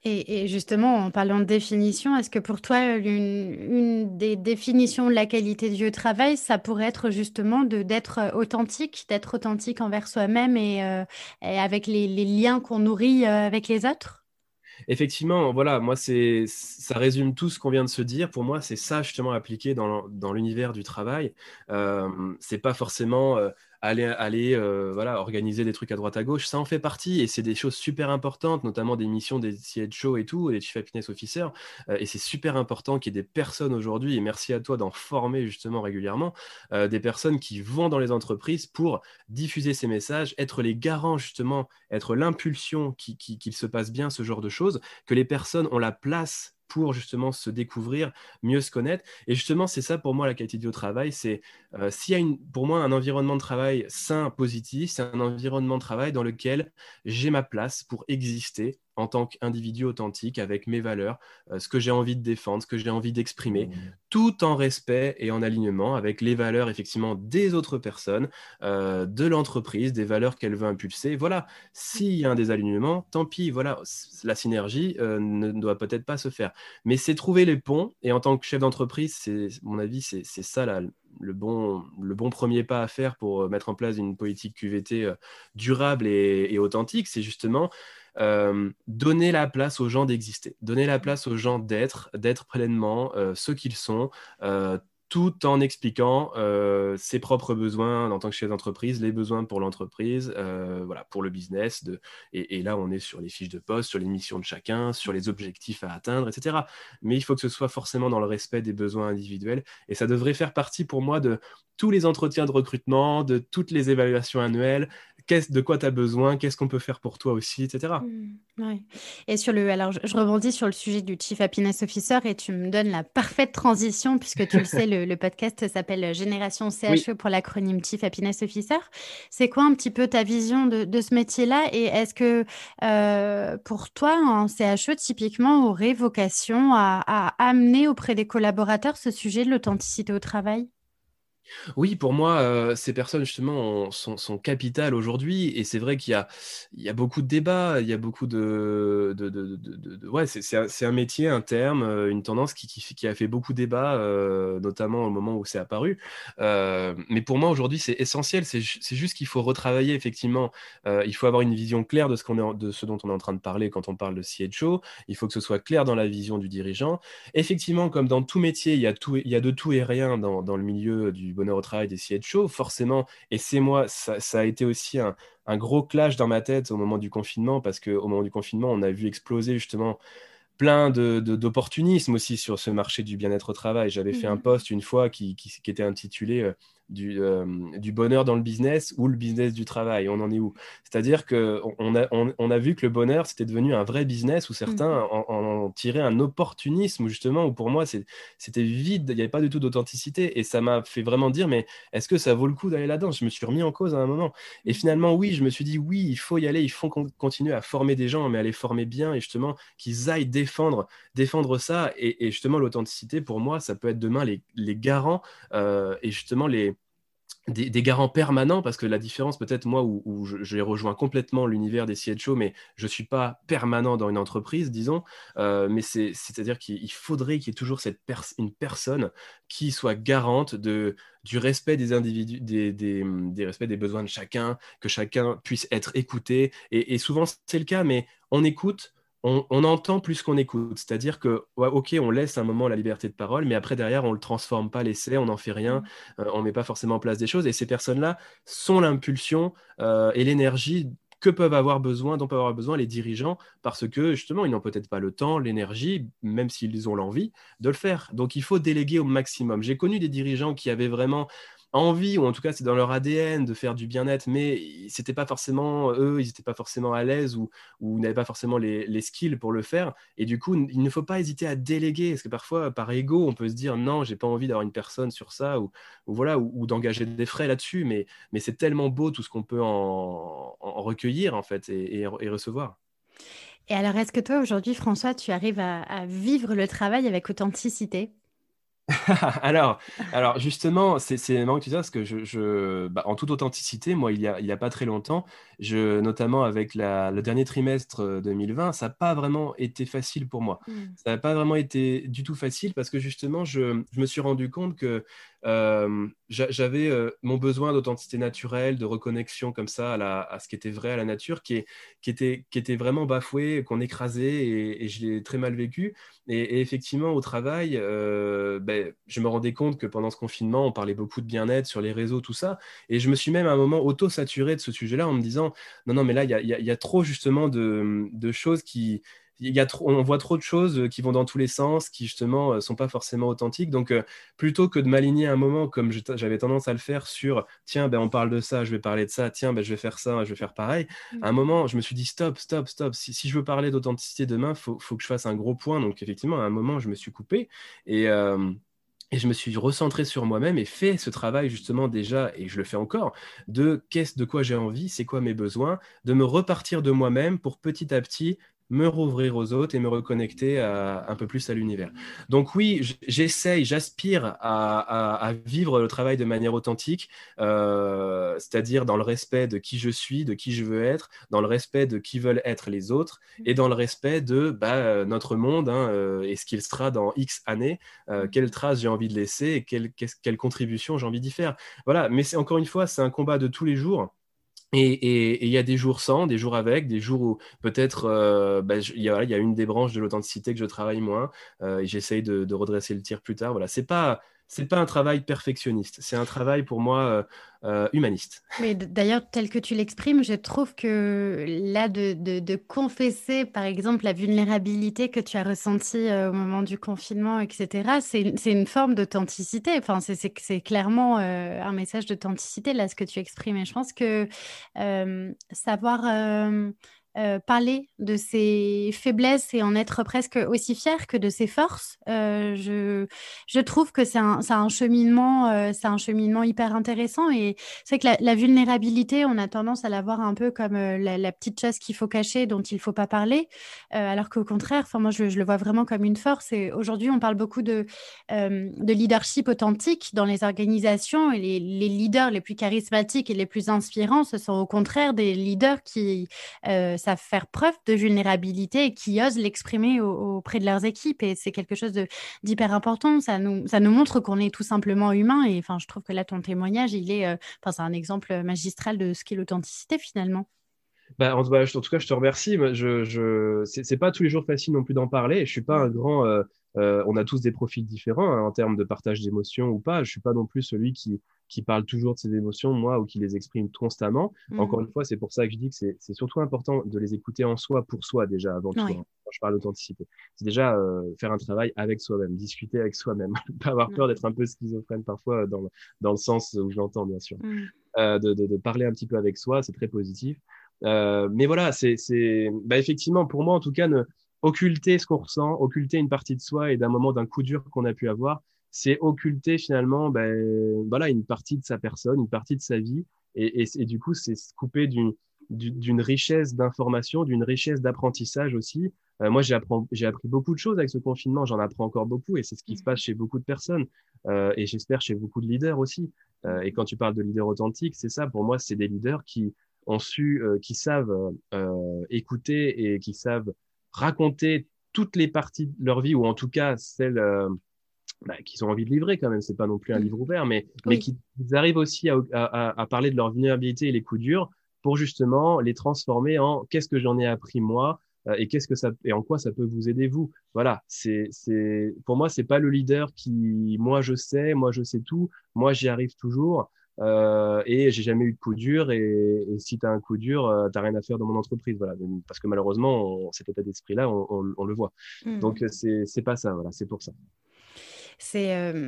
Et, justement, en parlant de définition, est-ce que pour toi, une, des définitions de la qualité du travail, ça pourrait être justement d'être authentique, d'être authentique envers soi-même et, euh, avec les, liens qu'on nourrit euh, avec les autres? Effectivement, voilà, moi, c'est, ça résume tout ce qu'on vient de se dire. Pour moi, c'est ça justement appliqué dans, l'univers du travail. Euh, c'est pas forcément euh, aller, euh, voilà, organiser des trucs à droite à gauche, ça en fait partie et c'est des choses super importantes, notamment des missions des CHO et tout, des Chief Happiness Officers. Euh, et c'est super important qu'il y ait des personnes aujourd'hui, et merci à toi d'en former justement régulièrement, euh, des personnes qui vont dans les entreprises pour diffuser ces messages, être les garants justement, être l'impulsion qu'il qui, se passe bien ce genre de choses, que les personnes ont la place pour justement se découvrir, mieux se connaître. Et justement, c'est ça pour moi la qualité du travail. C'est euh, s'il y a une, pour moi un environnement de travail sain, positif, c'est un environnement de travail dans lequel j'ai ma place pour exister en tant qu'individu authentique avec mes valeurs, euh, ce que j'ai envie de défendre, ce que j'ai envie d'exprimer, mmh. tout en respect et en alignement avec les valeurs effectivement des autres personnes, euh, de l'entreprise, des valeurs qu'elle veut impulser. Voilà, s'il y a un désalignement, tant pis, voilà, la synergie euh, ne doit peut-être pas se faire. Mais c'est trouver les ponts, et en tant que chef d'entreprise, c'est mon avis, c'est ça le bon, le bon premier pas à faire pour mettre en place une politique QVT durable et authentique, c'est justement euh, donner la place aux gens d'exister, donner la place aux gens d'être, d'être pleinement euh, ce qu'ils sont, euh, tout en expliquant ses propres besoins en tant que chef d'entreprise, les besoins pour l'entreprise, voilà, pour le business. Et, là, on est sur les fiches de poste, sur les missions de chacun, sur les objectifs à atteindre, etc. Mais il faut que ce soit forcément dans le respect des besoins individuels. Et ça devrait faire partie pour moi de tous les entretiens de recrutement, de toutes les évaluations annuelles, de quoi tu as besoin, qu'est-ce qu'on peut faire pour toi aussi, etc. Mmh, et sur le, alors je, rebondis sur le sujet du Chief Happiness Officer et tu me donnes la parfaite transition puisque tu le sais, le, podcast s'appelle Génération CHE pour l'acronyme Chief Happiness Officer. C'est quoi un petit peu ta vision de, ce métier-là et est-ce que euh, pour toi, un CHE typiquement aurait vocation à amener auprès des collaborateurs ce sujet de l'authenticité au travail? Oui, pour moi, euh, ces personnes justement sont, capitales aujourd'hui, et c'est vrai qu'il y a, il y a beaucoup de débats, il y a beaucoup de, de, ouais, c'est un, métier, un terme, euh, une tendance qui, qui, a fait beaucoup de débats, euh, notamment au moment où c'est apparu. mais pour moi aujourd'hui, c'est essentiel. C'est juste qu'il faut retravailler effectivement. il faut avoir une vision claire de ce qu'on de ce dont on est en train de parler quand on parle de CHO. Il faut que ce soit clair dans la vision du dirigeant. Effectivement, comme dans tout métier, il y a tout, il y a de tout et rien dans, dans le milieu du bonheur au travail des CHO, forcément, et c'est moi, ça, a été aussi un, gros clash dans ma tête au moment du confinement, parce qu'au moment du confinement, on a vu exploser justement plein d'opportunisme de, aussi sur ce marché du bien-être au travail. J'avais fait un mmh. post une fois qui, qui, qui était intitulé euh, du, euh, du, bonheur dans le business ou le business du travail. On en est où? C'est-à-dire qu'on on a, on, a, vu que le bonheur, c'était devenu un vrai business où certains mmh. en, tiraient un opportunisme, justement, où pour moi, c'était vide, il n'y avait pas du tout d'authenticité. Et ça m'a fait vraiment dire, mais est-ce que ça vaut le coup d'aller là-dedans? Je me suis remis en cause à un moment. Et mmh. finalement, oui, je me suis dit, oui, il faut y aller, il faut continuer à former des gens, mais à les former bien et justement qu'ils aillent défendre, défendre ça. Et, justement, l'authenticité, pour moi, ça peut être demain les, les garants euh, et justement les des, garants permanents, parce que la différence, peut-être moi, où, j'ai rejoint complètement l'univers des CHO, mais je ne suis pas permanent dans une entreprise, disons, euh, mais c'est-à-dire qu'il faudrait qu'il y ait toujours cette une personne qui soit garante de, du respect des individus, des, des, des besoins de chacun, que chacun puisse être écouté. Et souvent, c'est le cas, mais on écoute, on, entend plus qu'on écoute. C'est-à-dire que, ok, on laisse un moment la liberté de parole, mais après, derrière, on ne le transforme pas l'essai, on n'en fait rien, mmh. euh, on ne met pas forcément en place des choses. Et ces personnes-là sont l'impulsion euh, et l'énergie que peuvent avoir besoin, dont peuvent avoir besoin les dirigeants, parce que justement, ils n'ont peut-être pas le temps, l'énergie, même s'ils ont l'envie, de le faire. Donc, il faut déléguer au maximum. J'ai connu des dirigeants qui avaient vraiment envie, ou en tout cas c'est dans leur ADN de faire du bien-être, mais c'était pas forcément eux, ils n'étaient pas forcément à l'aise ou, n'avaient pas forcément les, skills pour le faire. Et du coup, il ne faut pas hésiter à déléguer, parce que parfois, par ego, on peut se dire non, j'ai pas envie d'avoir une personne sur ça, ou, voilà, ou, d'engager des frais là-dessus, mais, mais c'est tellement beau tout ce qu'on peut en, recueillir en fait et, recevoir. Et alors, est-ce que toi, aujourd'hui, François, tu arrives à vivre le travail avec authenticité? alors, alors justement, c'est marrant que tu dis ça parce que je, bah, en toute authenticité, moi, il y a, il y a pas très longtemps, je, notamment avec le dernier trimestre 2020, ça n'a pas vraiment été facile pour moi. Mmh. Ça n'a pas vraiment été du tout facile parce que justement, je, je me suis rendu compte que euh, j'avais euh, mon besoin d'authenticité naturelle, de reconnexion comme ça à, ce qui était vrai à la nature, qui, était, vraiment bafoué, qu'on écrasait et, je l'ai très mal vécu. Et, effectivement, au travail, euh, ben, je me rendais compte que pendant ce confinement, on parlait beaucoup de bien-être sur les réseaux, tout ça. Et je me suis même à un moment auto-saturé de ce sujet-là en me disant, non, non, mais là, il y a, trop justement de choses qui il y a trop, on voit trop de choses euh, qui vont dans tous les sens, qui justement ne euh, sont pas forcément authentiques. Donc, euh, plutôt que de m'aligner un moment comme j'avais tendance à le faire sur tiens, ben, on parle de ça, je vais parler de ça, tiens, ben, je vais faire ça, je vais faire pareil. Mmh. À un moment, je me suis dit stop, stop, stop. Si, si je veux parler d'authenticité demain, il faut, faut, que je fasse un gros point. Donc, effectivement, à un moment, je me suis coupé et. Et je me suis recentré sur moi-même et fait ce travail justement déjà, et je le fais encore, de qu'est-ce de quoi j'ai envie, c'est quoi mes besoins, de me repartir de moi-même pour petit à petit me rouvrir aux autres et me reconnecter un peu plus à l'univers. Donc oui, j'essaye, j'aspire à, vivre le travail de manière authentique, euh, c'est-à-dire dans le respect de qui je suis, de qui je veux être, dans le respect de qui veulent être les autres, et dans le respect de bah, notre monde hein, euh, et ce qu'il sera dans X années, euh, quelle trace j'ai envie de laisser et quelle, quelle contribution j'ai envie d'y faire. Voilà, mais c'est encore une fois, c'est un combat de tous les jours. Et il y a des jours sans, des jours avec, des jours où peut-être euh, bah, il y, a une des branches de l'authenticité que je travaille moins euh, et j'essaye de, de, redresser le tir plus tard. Voilà, c'est pas c'est pas un travail perfectionniste, c'est un travail pour moi euh, euh, humaniste. Mais d'ailleurs, tel que tu l'exprimes, je trouve que là, de, confesser, par exemple, la vulnérabilité que tu as ressentie euh, au moment du confinement, etc., c'est une forme d'authenticité. Enfin, c'est clairement un message d'authenticité, là, ce que tu exprimes. Et je pense que savoir euh, parler de ses faiblesses et en être presque aussi fier que de ses forces. Euh, je, je trouve que c'est un, un, cheminement, euh, c'est un cheminement hyper intéressant et c'est que la, vulnérabilité, on a tendance à la voir un peu comme la, petite chose qu'il faut cacher, dont il faut pas parler, alors qu'au contraire, enfin moi je, je, le vois vraiment comme une force. Et aujourd'hui, on parle beaucoup de, de leadership authentique dans les organisations et les, les, leaders les plus charismatiques et les plus inspirants, ce sont au contraire des leaders qui savent faire preuve de vulnérabilité et qui osent l'exprimer auprès de leurs équipes. Et c'est quelque chose d'hyper important. Ça nous, ça nous montre qu'on est tout simplement humain. Et enfin, je trouve que là, ton témoignage, il est, euh, c'est un exemple magistral de ce qu'est l'authenticité finalement. Bah, en, tout cas, je te remercie. Je, je, c'est pas tous les jours facile non plus d'en parler. Je suis pas un grand. Euh, euh, on a tous des profils différents hein, en termes de partage d'émotions ou pas. Je suis pas non plus celui qui qui parle toujours de ses émotions, moi, ou qui les exprime constamment. Mmh. Encore une fois, c'est pour ça que je dis que c'est surtout important de les écouter en soi, pour soi déjà, avant tout. Hein, quand je parle d'authenticité. C'est déjà euh, faire un travail avec soi-même, discuter avec soi-même, pas avoir peur d'être un peu schizophrène parfois dans, dans le sens où je l'entends, bien sûr. Mmh. Euh, de, de, de, parler un petit peu avec soi, c'est très positif. Mais voilà, c'est bah, effectivement, pour moi en tout cas, ne, occulter ce qu'on ressent, occulter une partie de soi et d'un moment d'un coup dur qu'on a pu avoir, c'est occulter finalement ben, voilà, une partie de sa personne, une partie de sa vie. Et, et, du coup, c'est se couper d'une richesse d'informations, d'une richesse d'apprentissage aussi. Euh, moi, j'ai appris beaucoup de choses avec ce confinement, j'en apprends encore beaucoup et c'est ce qui se passe chez beaucoup de personnes euh, et j'espère chez beaucoup de leaders aussi. Euh, et quand tu parles de leaders authentiques, c'est ça, pour moi, c'est des leaders qui ont su, qui savent écouter et qui savent raconter toutes les parties de leur vie ou en tout cas celles bah, qu'ils ont envie de livrer quand même. C'est pas non plus un mm. livre ouvert, mais, mais qui arrivent aussi à, à, à, parler de leur vulnérabilité et les coups durs pour justement les transformer en qu'est-ce que j'en ai appris moi, et qu'est-ce que ça et en quoi ça peut vous aider vous? Voilà, c'est c'est pour moi c'est pas le leader qui moi je sais, moi je sais tout, moi j'y arrive toujours. Euh, et j'ai jamais eu de coup dur. Et, et si tu as un coup dur, euh, tu rien à faire dans mon entreprise. Voilà. Parce que malheureusement, cet état d'esprit-là, on, on, on, le voit. Mmh. Donc, c'est pas ça. Voilà, c'est pour ça. C'est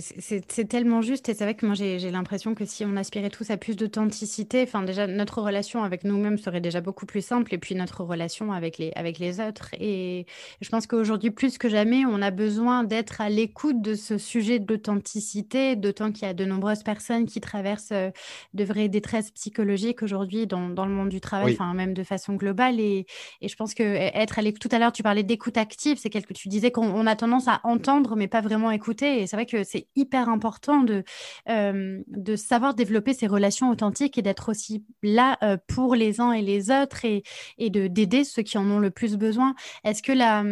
c'est tellement juste et c'est vrai que moi j'ai l'impression que si on aspirait tous à plus d'authenticité, enfin déjà notre relation avec nous-mêmes serait déjà beaucoup plus simple et puis notre relation avec les, avec les autres. Et je pense qu'aujourd'hui plus que jamais, on a besoin d'être à l'écoute de ce sujet de l'authenticité, d'autant qu'il y a de nombreuses personnes qui traversent de vraies détresses psychologiques aujourd'hui dans, dans, le monde du travail, enfin même de façon globale. Et, et je pense que être à l'écoute, tout à l'heure tu parlais d'écoute active, c'est quelque tu disais qu'on a tendance à entendre mais pas vraiment écouter. Et c'est vrai que c'est hyper important de, euh, de savoir développer ces relations authentiques et d'être aussi là euh, pour les uns et les autres et, et d'aider ceux qui en ont le plus besoin. Est-ce que la,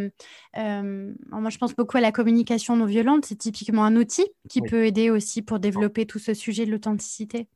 euh, moi je pense beaucoup à la communication non violente, c'est typiquement un outil qui peut aider aussi pour développer tout ce sujet de l'authenticité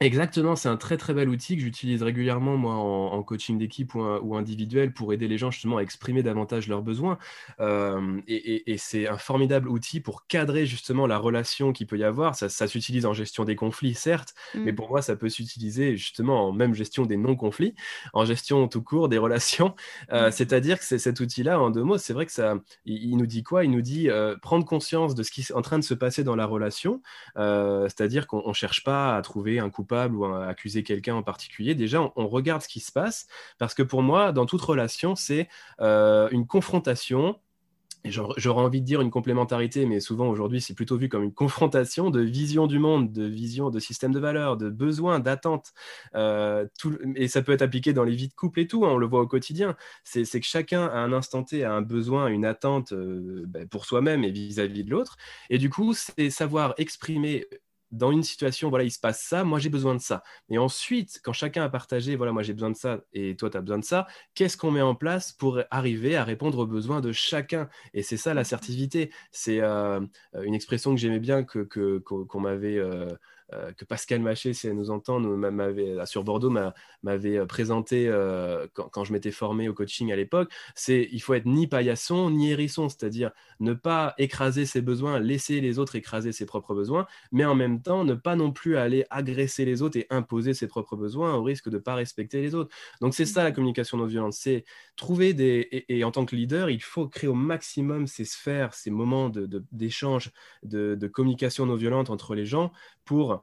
Exactement, c'est un très très bel outil que j'utilise régulièrement moi en, coaching d'équipe ou, individuel pour aider les gens justement à exprimer davantage leurs besoins. Euh, et, c'est un formidable outil pour cadrer justement la relation qu'il peut y avoir. Ça, s'utilise en gestion des conflits, certes, mais mmh. pour moi ça peut s'utiliser justement en même gestion des non-conflits, en gestion tout court des relations. Euh, mmh. C'est-à-dire que cet outil-là, en deux mots, c'est vrai que ça, il, nous dit quoi? Il nous dit euh, prendre conscience de ce qui est en train de se passer dans la relation. C'est-à-dire qu'on ne cherche pas à trouver un couple ou à accuser quelqu'un en particulier, déjà, on, regarde ce qui se passe, parce que pour moi, dans toute relation, c'est euh, une confrontation j'aurais envie de dire une complémentarité, mais souvent aujourd'hui c'est plutôt vu comme une confrontation de vision du monde, de vision de système de valeurs, de besoins, d'attentes. Euh, et ça peut être appliqué dans les vies de couple et tout, hein, on le voit au quotidien. C'est que chacun à un instant T a un besoin, une attente euh, ben, pour soi-même et vis à -vis de l'autre. Et du coup, c'est savoir exprimer dans une situation, voilà, il se passe ça, moi j'ai besoin de ça. Et ensuite, quand chacun a partagé, voilà, moi j'ai besoin de ça et toi tu as besoin de ça, qu'est-ce qu'on met en place pour arriver à répondre aux besoins de chacun? Et c'est ça l'assertivité. C'est euh, une expression que j'aimais bien, qu'on que, qu'on m'avait euh, euh, que Pascal Maché, si elle nous entend, m'avait, sur Bordeaux, m'avait euh, présenté euh, quand, je m'étais formé au coaching à l'époque, c'est il faut être ni paillasson ni hérisson, c'est-à-dire ne pas écraser ses besoins, laisser les autres écraser ses propres besoins, mais en même temps ne pas non plus aller agresser les autres et imposer ses propres besoins au risque de ne pas respecter les autres. Donc c'est ça la communication non violente, c'est trouver des... Et, en tant que leader, il faut créer au maximum ces sphères, ces moments d'échange, de, de communication non violente entre les gens pour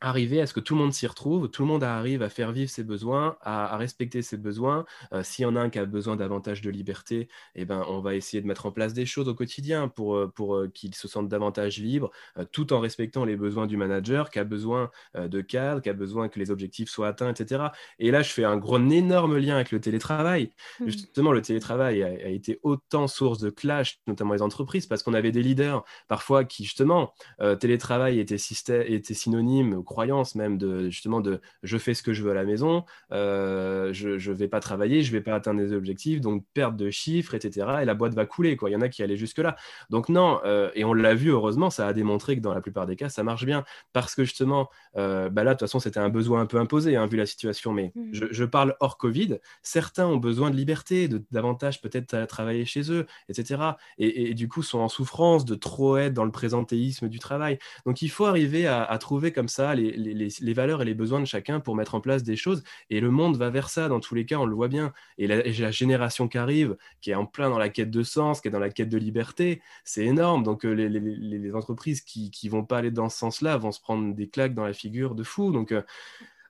arriver à ce que tout le monde s'y retrouve, tout le monde arrive à faire vivre ses besoins, à, respecter ses besoins. Euh, s'il y en a un qui a besoin davantage de liberté, eh ben, on va essayer de mettre en place des choses au quotidien pour, euh, pour euh, qu'il se sente davantage libre, tout en respectant les besoins du manager, qui a besoin de cadre, qui a besoin que les objectifs soient atteints, etc. Et là, je fais un gros, énorme lien avec le télétravail. Mmh. Justement, le télétravail a, été autant source de clash, notamment les entreprises, parce qu'on avait des leaders parfois qui, justement, télétravail était, était synonyme croyance même de justement de je fais ce que je veux à la maison, euh, je ne vais pas travailler, je vais pas atteindre des objectifs, donc perte de chiffres, etc. Et la boîte va couler. Quoi. Il y en a qui allaient jusque-là. Donc non, euh, et on l'a vu heureusement, ça a démontré que dans la plupart des cas, ça marche bien. Parce que justement, euh, bah là, de toute façon, c'était un besoin un peu imposé, hein, vu la situation. Mais mmh. je, parle hors Covid. Certains ont besoin de liberté, de davantage peut-être travailler chez eux, etc. Et, du coup, sont en souffrance de trop être dans le présentéisme du travail. Donc il faut arriver à, à trouver comme ça les, valeurs et les besoins de chacun pour mettre en place des choses. Et le monde va vers ça, dans tous les cas, on le voit bien. Et la, génération qui arrive, qui est en plein dans la quête de sens, qui est dans la quête de liberté, c'est énorme. Donc euh, les, entreprises qui ne vont pas aller dans ce sens-là vont se prendre des claques dans la figure de fou. Donc euh,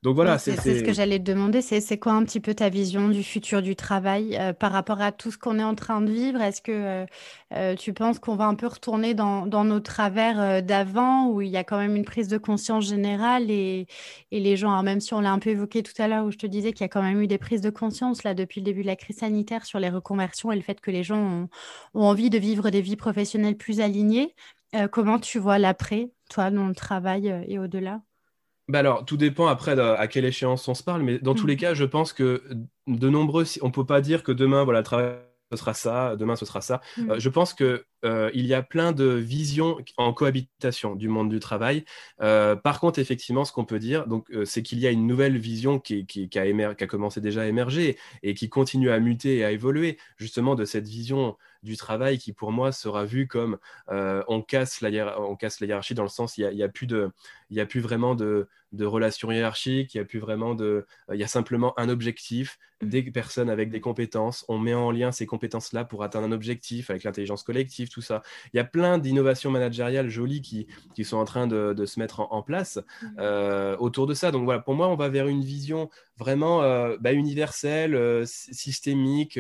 donc voilà, c'est ce que j'allais te demander, c'est quoi un petit peu ta vision du futur du travail euh, par rapport à tout ce qu'on est en train de vivre? Est-ce que euh, euh, tu penses qu'on va un peu retourner dans, nos travers d'avant où il y a quand même une prise de conscience générale et, les gens, même si on l'a un peu évoqué tout à l'heure où je te disais qu'il y a quand même eu des prises de conscience là depuis le début de la crise sanitaire sur les reconversions et le fait que les gens ont, ont envie de vivre des vies professionnelles plus alignées. comment tu vois l'après, toi, dans le travail et au-delà? Bah alors, tout dépend après à quelle échéance on se parle, mais dans tous les mmh. cas, je pense que de nombreux, on peut pas dire que demain, voilà, le travail ce sera ça, demain ce sera ça. Mmh. Euh, je pense que euh, il y a plein de visions en cohabitation du monde du travail. Euh, par contre, effectivement, ce qu'on peut dire, donc, c'est qu'il y a une nouvelle vision qui, a qui, a commencé déjà à émerger et qui continue à muter et à évoluer, justement, de cette vision du travail qui, pour moi, sera vue comme on, casse la on casse la hiérarchie dans le sens, il n'y a, a, plus de, il n'y a plus vraiment de, de relations hiérarchiques, il n'y a plus vraiment de... Euh, il y a simplement un objectif, mmh. des personnes avec des compétences, on met en lien ces compétences-là pour atteindre un objectif avec l'intelligence collective, tout ça. Il y a plein d'innovations managériales jolies qui, qui, sont en train de, de se mettre en, place mmh. euh, autour de ça. Donc voilà, pour moi, on va vers une vision vraiment euh, bah, universelle, systémique,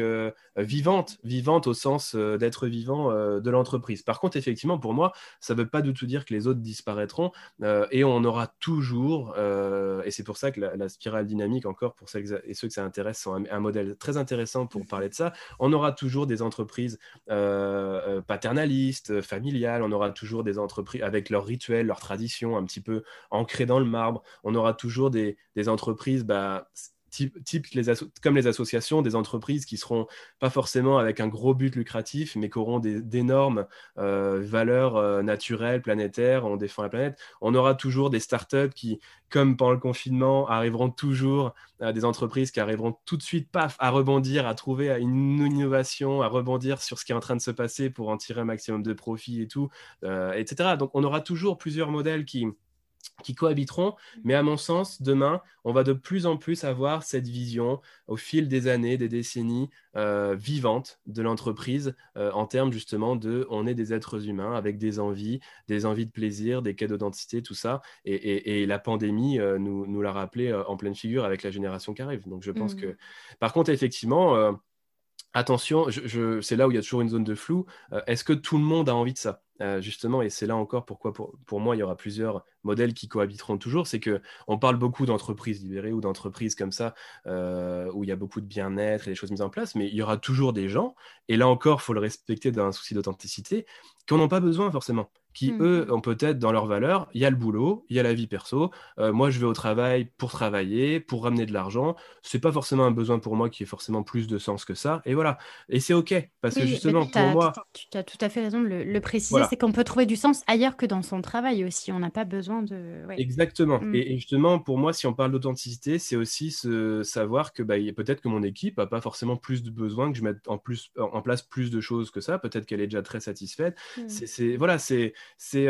vivante, vivante au sens d'être vivant de l'entreprise. Par contre, effectivement, pour moi, ça ne veut pas du tout dire que les autres disparaîtront et on aura toujours, euh, et c'est pour ça que la, spirale dynamique, encore pour celles et ceux que ça intéresse, sont un, modèle très intéressant pour parler de ça. On aura toujours des entreprises euh, euh, paternalistes, familiales, on aura toujours des entreprises avec leurs rituels, leurs traditions un petit peu ancrées dans le marbre. On aura toujours des, des entreprises bah, type, comme les associations, des entreprises qui seront pas forcément avec un gros but lucratif, mais qui auront d'énormes euh, valeurs euh, naturelles, planétaires, on défend la planète. On aura toujours des startups qui, comme pendant le confinement, arriveront toujours à des entreprises qui arriveront tout de suite, paf, à rebondir, à trouver une innovation, à rebondir sur ce qui est en train de se passer pour en tirer un maximum de profit et tout, euh, etc. Donc on aura toujours plusieurs modèles qui qui cohabiteront, mais à mon sens, demain, on va de plus en plus avoir cette vision au fil des années, des décennies euh, vivantes de l'entreprise euh, en termes justement de on est des êtres humains avec des envies, des envies de plaisir, des quêtes d'identité, tout ça. Et, la pandémie euh, nous, nous l'a rappelé en pleine figure avec la génération qui arrive. Donc je pense mmh. que, par contre, effectivement, attention, c'est là où il y a toujours une zone de flou. Est-ce que tout le monde a envie de ça? Euh, justement, et c'est là encore pourquoi pour, moi il y aura plusieurs modèles qui cohabiteront toujours, c'est que on parle beaucoup d'entreprises libérées ou d'entreprises comme ça euh, où il y a beaucoup de bien-être et des choses mises en place, mais il y aura toujours des gens, et là encore, faut le respecter d'un souci d'authenticité, qui n'en ont pas besoin forcément qui, mmh. eux, ont peut-être dans leurs valeurs, il y a le boulot, il y a la vie perso. Euh, moi, je vais au travail pour travailler, pour ramener de l'argent. C'est pas forcément un besoin pour moi qui ait forcément plus de sens que ça. Et voilà. Et c'est OK. Parce que justement, pour moi. Tu as tout à fait raison de le, préciser. C'est qu'on peut trouver du sens ailleurs que dans son travail aussi. On n'a pas besoin de. Exactement. Mmh. Et, justement, pour moi, si on parle d'authenticité, c'est aussi se savoir que bah, peut-être que mon équipe n'a pas forcément plus de besoin que je mette en, plus, en place plus de choses que ça. Peut-être qu'elle est déjà très satisfaite. Mmh. C'est, voilà, c'est c'est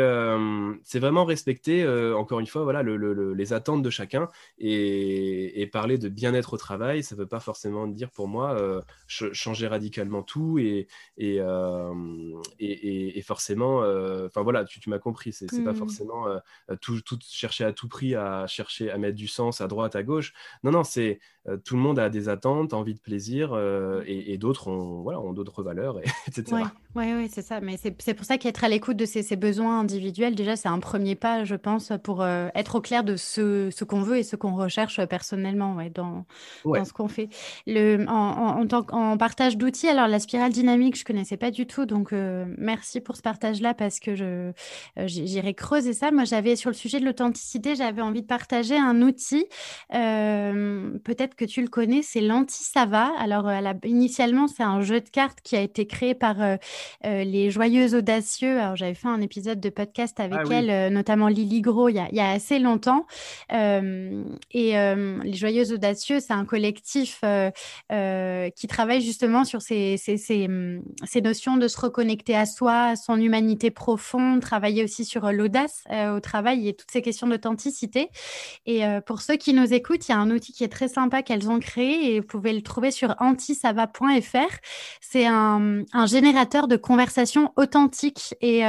vraiment respecter, euh, encore une fois, voilà, les attentes de chacun et, parler de bien-être au travail. Ça ne veut pas forcément dire pour moi euh, changer radicalement tout et, et, forcément, enfin voilà, tu, m'as compris, c'est n'est pas mmh. forcément tout, tout, chercher à tout prix à chercher à mettre du sens à droite, à gauche. Non, non, c'est tout le monde a des attentes, envie de plaisir et, d'autres ont, voilà, ont d'autres valeurs, etc. Oui, ouais, c'est ça. Mais c'est pour ça qu'être à l'écoute de ces, ces besoins individuel, déjà, c'est un premier pas, je pense, pour euh, être au clair de ce, ce qu'on veut et ce qu'on recherche personnellement ouais, dans, dans ce qu'on fait. Le, en, en, en, partage d'outils, alors la spirale dynamique, je connaissais pas du tout, donc euh, merci pour ce partage-là parce que je euh, j'irai creuser ça. Moi, j'avais sur le sujet de l'authenticité, j'avais envie de partager un outil. Peut-être que tu le connais, c'est l'anti-sava. Alors, initialement, c'est un jeu de cartes qui a été créé par les Joyeux Audacieux. Alors, j'avais fait un épisode de podcast avec ah elle, euh, notamment Lily Gros, il y a, assez longtemps. Euh, et euh, Les Joyeuses Audacieux, c'est un collectif qui travaille justement sur ces, ces, ces, notions de se reconnecter à soi, à son humanité profonde, travailler aussi sur l'audace au travail et toutes ces questions d'authenticité. Et pour ceux qui nous écoutent, il y a un outil qui est très sympa qu'elles ont créé et vous pouvez le trouver sur antisava.fr. C'est un, générateur de conversations authentiques et,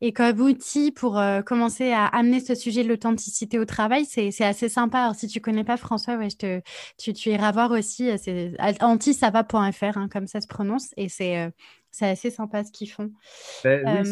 et comme outil pour euh, commencer à amener ce sujet de l'authenticité au travail, c'est assez sympa. Alors, si tu connais pas François, ouais, je te, tu, iras voir aussi. Euh, c'est antisava.fr, hein, comme ça se prononce. Et c'est euh, c'est assez sympa ce qu'ils font. Ben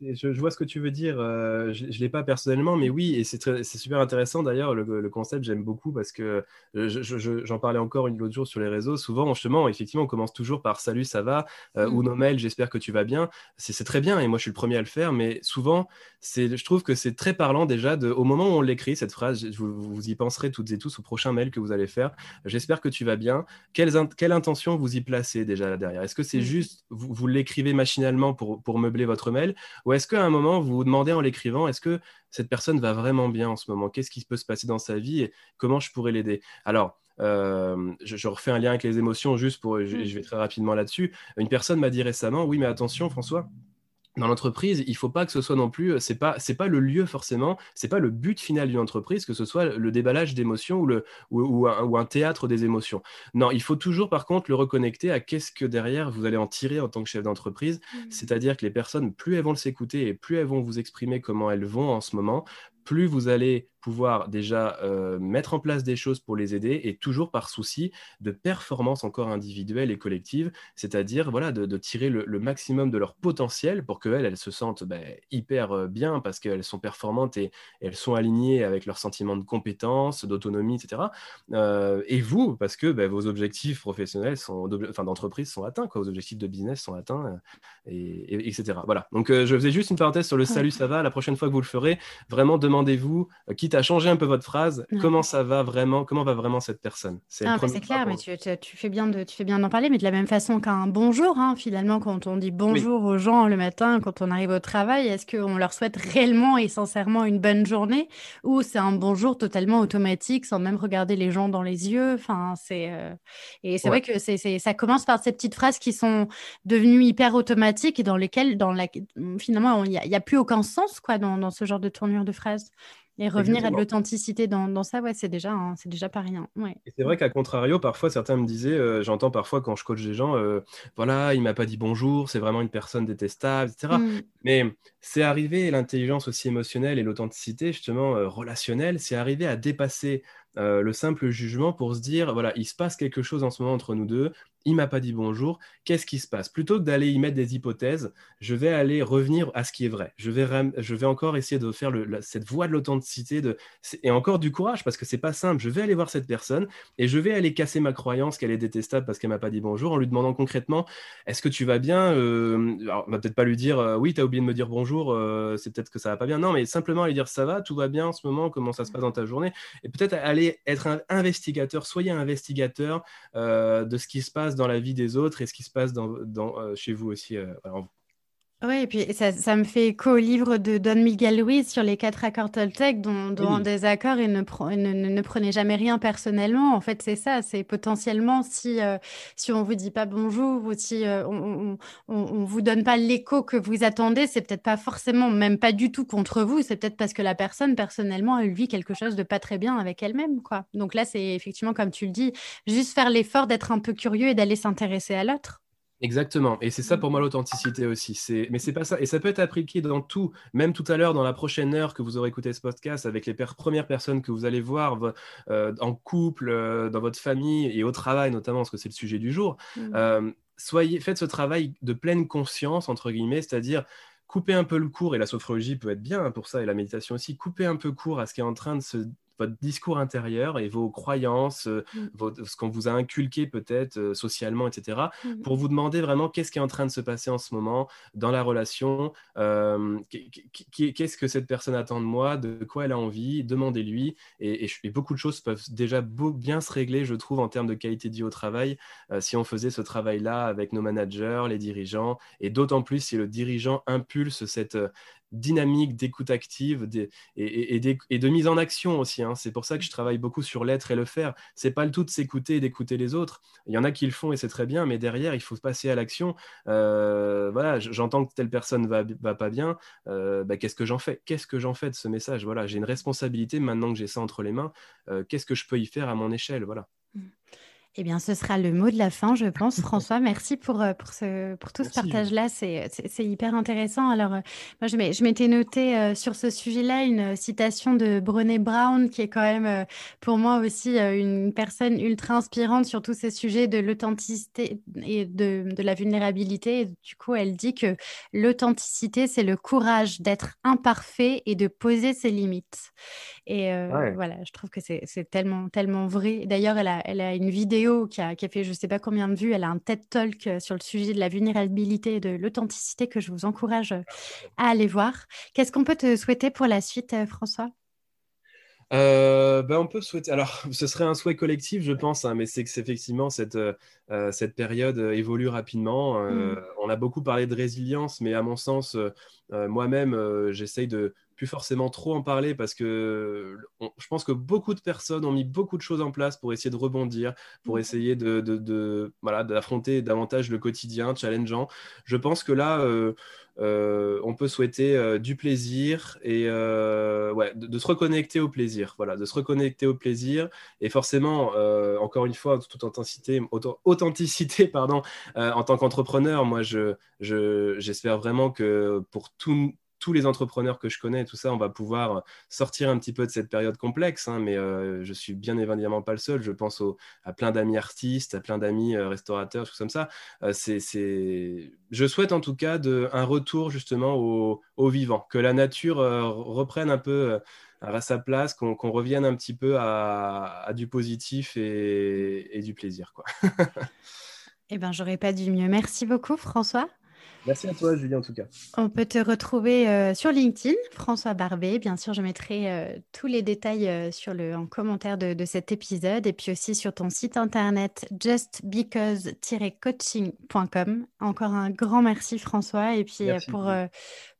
oui, je, vois ce que tu veux dire. je ne l'ai pas personnellement, mais oui, et c'est super intéressant d'ailleurs. Le, concept, j'aime beaucoup parce que j'en parlais encore une autre jour sur les réseaux. Souvent, justement, effectivement, on commence toujours par Salut, ça va? Ou nos mails, j'espère que tu vas bien. C'est très bien et moi, je suis le premier à le faire, mais souvent, je trouve que c'est très parlant déjà de, au moment où on l'écrit, cette phrase, vous, vous, y penserez toutes et tous au prochain mail que vous allez faire. J'espère que tu vas bien. Quelle, quelle intention vous y placez déjà là derrière? Est-ce que c'est mmh. juste, vous, vous l'écrivez machinalement pour, pour meubler votre mail Ou est-ce qu'à un moment, vous vous demandez en l'écrivant, est-ce que cette personne va vraiment bien en ce moment? Qu'est-ce qui peut se passer dans sa vie et comment je pourrais l'aider? Alors, euh, je, refais un lien avec les émotions juste pour, je, je vais très rapidement là-dessus. Une personne m'a dit récemment, oui, mais attention, François, dans l'entreprise, il faut pas que ce soit non plus, c'est pas, c'est pas le lieu forcément, c'est pas le but final d'une entreprise que ce soit le déballage d'émotions ou le ou, un, théâtre des émotions. Non, il faut toujours par contre le reconnecter à qu'est-ce que derrière vous allez en tirer en tant que chef d'entreprise, mmh. c'est-à-dire que les personnes, plus elles vont s'écouter et plus elles vont vous exprimer comment elles vont en ce moment, plus vous allez pouvoir déjà euh, mettre en place des choses pour les aider et toujours par souci de performance encore individuelle et collective, c'est-à-dire voilà, de, tirer le, maximum de leur potentiel pour qu'elles elles se sentent ben, hyper euh, bien parce qu'elles sont performantes et, elles sont alignées avec leur sentiment de compétence, d'autonomie, etc. Euh, et vous, parce que ben, vos objectifs professionnels, sont, enfin d'entreprise sont atteints, quoi, vos objectifs de business sont atteints, et, etc. Voilà. Donc je faisais juste une parenthèse sur le salut, ça va. La prochaine fois que vous le ferez, vraiment demandez-vous, quitte à changer un peu votre phrase, comment ça va vraiment, comment va vraiment cette personne? C'est clair, mais tu, tu, fais bien de, tu fais bien d'en parler, mais de la même façon qu'un bonjour, hein, finalement, quand on dit bonjour aux gens le matin, quand on arrive au travail, est-ce qu'on leur souhaite réellement et sincèrement une bonne journée? Ou c'est un bonjour totalement automatique sans même regarder les gens dans les yeux? Enfin, c'est euh, et c'est vrai que c'est, ça commence par ces petites phrases qui sont devenues hyper automatiques et dans lesquelles, dans la, finalement, il n'y a, a, plus aucun sens quoi dans, dans ce genre de tournure de phrases. Et revenir à de l'authenticité dans, dans, ça, ouais, c'est déjà, c'est déjà pas rien. Ouais. C'est vrai qu'à contrario, parfois certains me disaient, euh, j'entends parfois quand je coach des gens, euh, voilà, il m'a pas dit bonjour, c'est vraiment une personne détestable, etc. Mmh. Mais c'est arrivé, l'intelligence aussi émotionnelle et l'authenticité justement euh, relationnelle, c'est arrivé à dépasser le simple jugement pour se dire, voilà, il se passe quelque chose en ce moment entre nous deux, il m'a pas dit bonjour, qu'est-ce qui se passe? Plutôt que d'aller y mettre des hypothèses, je vais aller revenir à ce qui est vrai. Je vais, encore essayer de faire cette voie de l'authenticité et encore du courage parce que c'est pas simple. Je vais aller voir cette personne et je vais aller casser ma croyance qu'elle est détestable parce qu'elle m'a pas dit bonjour en lui demandant concrètement est-ce que tu vas bien? Euh, Alors, on va peut-être pas lui dire euh, oui, tu as oublié de me dire bonjour, euh, c'est peut-être que ça va pas bien. Non, mais simplement lui dire ça va, tout va bien en ce moment, comment ça se passe dans ta journée? Et peut-être aller être un investigateur, soyez investigateur de ce qui se passe dans la vie des autres et ce qui se passe euh, chez vous aussi. Euh, oui, et puis ça, ça, me fait écho au livre de Don Miguel Ruiz sur les quatre accords Toltec, dont, dont des accords, il ne, ne, ne, prenez jamais rien personnellement. En fait, c'est ça, c'est potentiellement si, euh, si on vous dit pas bonjour ou si on, on, on, vous donne pas l'écho que vous attendez, c'est peut-être pas forcément, même pas du tout contre vous, c'est peut-être parce que la personne, personnellement, elle vit quelque chose de pas très bien avec elle-même, quoi. Donc là, c'est effectivement, comme tu le dis, juste faire l'effort d'être un peu curieux et d'aller s'intéresser à l'autre. Exactement. Et c'est ça pour moi l'authenticité aussi. C'est... Mais c'est pas ça. Et ça peut être appliqué dans tout. Même tout à l'heure, dans la prochaine heure que vous aurez écouté ce podcast, avec les premières personnes que vous allez voir euh, en couple, euh, dans votre famille et au travail notamment, parce que c'est le sujet du jour. Mmh. Euh, soyez, faites ce travail de pleine conscience, entre guillemets, c'est-à-dire couper un peu le cours, et la sophrologie peut être bien pour ça, et la méditation aussi, couper un peu court à ce qui est en train de se votre discours intérieur et vos croyances, euh, mmh. ce qu'on vous a inculqué peut-être euh, socialement, etc., mmh. pour vous demander vraiment qu'est-ce qui est en train de se passer en ce moment dans la relation, euh, qu'est-ce que cette personne attend de moi, de quoi elle a envie, demandez-lui. Et, beaucoup de choses peuvent déjà bien se régler, je trouve, en termes de qualité de vie au travail, si on faisait ce travail-là avec nos managers, les dirigeants, et d'autant plus si le dirigeant impulse cette, dynamique d'écoute active et, de mise en action aussi. Hein. C'est pour ça que je travaille beaucoup sur l'être et le faire. C'est pas le tout de s'écouter et d'écouter les autres. Il y en a qui le font et c'est très bien, mais derrière, il faut passer à l'action. Euh, voilà, j'entends que telle personne va, va pas bien. Euh, bah, qu'est-ce que j'en fais? Qu'est-ce que j'en fais de ce message? Voilà, j'ai une responsabilité maintenant que j'ai ça entre les mains. Euh, qu'est-ce que je peux y faire à mon échelle? Voilà. Mmh. Eh bien, ce sera le mot de la fin, je pense. François, merci pour, euh, pour, ce, pour tout ce partage-là. C'est hyper intéressant. Alors, euh, moi, je m'étais noté euh, sur ce sujet-là une citation de Brené Brown, qui est quand même pour moi aussi une personne ultra inspirante sur tous ces sujets de l'authenticité et de, de, la vulnérabilité. du coup, elle dit que l'authenticité, c'est le courage d'être imparfait et de poser ses limites. Et voilà, je trouve que c'est tellement, tellement vrai. D'ailleurs, elle a, elle a une vidéo qui a, fait je ne sais pas combien de vues. Elle a un TED Talk euh, sur le sujet de la vulnérabilité et de l'authenticité que je vous encourage euh, à aller voir. Qu'est-ce qu'on peut te souhaiter pour la suite, euh, François? Euh, ben on peut souhaiter. Alors, ce serait un souhait collectif, je pense, hein, mais c'est que effectivement cette, euh, cette période évolue rapidement. Mm. On a beaucoup parlé de résilience, mais à mon sens, moi-même, j'essaye de plus forcément trop en parler parce que je pense que beaucoup de personnes ont mis beaucoup de choses en place pour essayer de rebondir, pour mm. essayer de, de, voilà, d'affronter davantage le quotidien challengeant. Je pense que là, euh, euh, on peut souhaiter euh, du plaisir et ouais, de, se reconnecter au plaisir. Voilà, de se reconnecter au plaisir. Et forcément, encore une fois, toute authenticité, authenticité pardon, en tant qu'entrepreneur, moi, je, je, j'espère vraiment que pour tout tous les entrepreneurs que je connais, tout ça, on va pouvoir sortir un petit peu de cette période complexe. Hein, mais euh, je suis bien évidemment pas le seul. Je pense à plein d'amis artistes, à plein d'amis euh, restaurateurs, tout comme ça. Euh, Je souhaite en tout cas un retour justement au, vivant, que la nature reprenne un peu à sa place, qu'on, revienne un petit peu à, du positif et, du plaisir. Quoi. eh bien, j'aurais pas dit mieux. Merci beaucoup, François. Merci à toi, Julie, en tout cas. On peut te retrouver euh, sur LinkedIn, François Barbet. Bien sûr, je mettrai euh, tous les détails euh, sur le, en commentaire de, de, cet épisode et puis aussi sur ton site internet justbecause-coaching.com. Encore un grand merci, François. Et puis pour,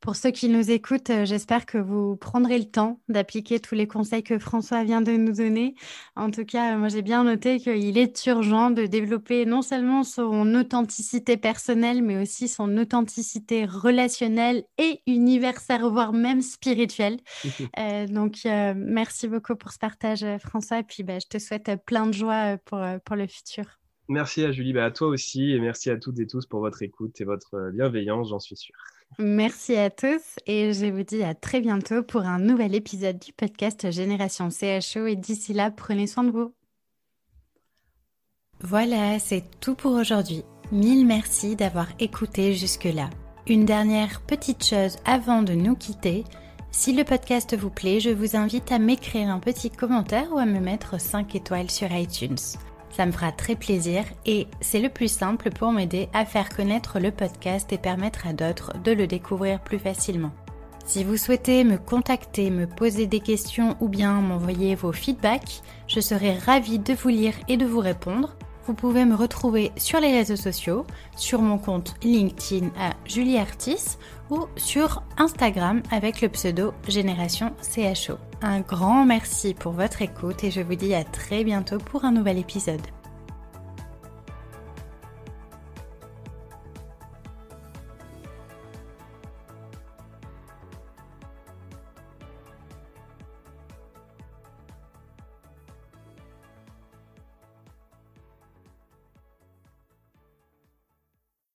pour ceux qui nous écoutent, j'espère que vous prendrez le temps d'appliquer tous les conseils que François vient de nous donner. En tout cas, moi, j'ai bien noté qu'il est urgent de développer non seulement son authenticité personnelle, mais aussi son authenticité authenticité relationnelle et universelle, voire même spirituelle. Euh, donc, euh, merci beaucoup pour ce partage, François. Et puis, bah, je te souhaite plein de joie pour, pour le futur. Merci à Julie, bah, à toi aussi, et merci à toutes et tous pour votre écoute et votre bienveillance, j'en suis sûr. Merci à tous et je vous dis à très bientôt pour un nouvel épisode du podcast Génération CHO et d'ici là, prenez soin de vous. Voilà, c'est tout pour aujourd'hui. Mille merci d'avoir écouté jusque-là. Une dernière petite chose avant de nous quitter. Si le podcast vous plaît, je vous invite à m'écrire un petit commentaire ou à me mettre 5 étoiles sur iTunes. Ça me fera très plaisir et c'est le plus simple pour m'aider à faire connaître le podcast et permettre à d'autres de le découvrir plus facilement. Si vous souhaitez me contacter, me poser des questions ou bien m'envoyer vos feedbacks, je serai ravie de vous lire et de vous répondre. Vous pouvez me retrouver sur les réseaux sociaux, sur mon compte LinkedIn à Julie Artis ou sur Instagram avec le pseudo Génération CHO. Un grand merci pour votre écoute et je vous dis à très bientôt pour un nouvel épisode.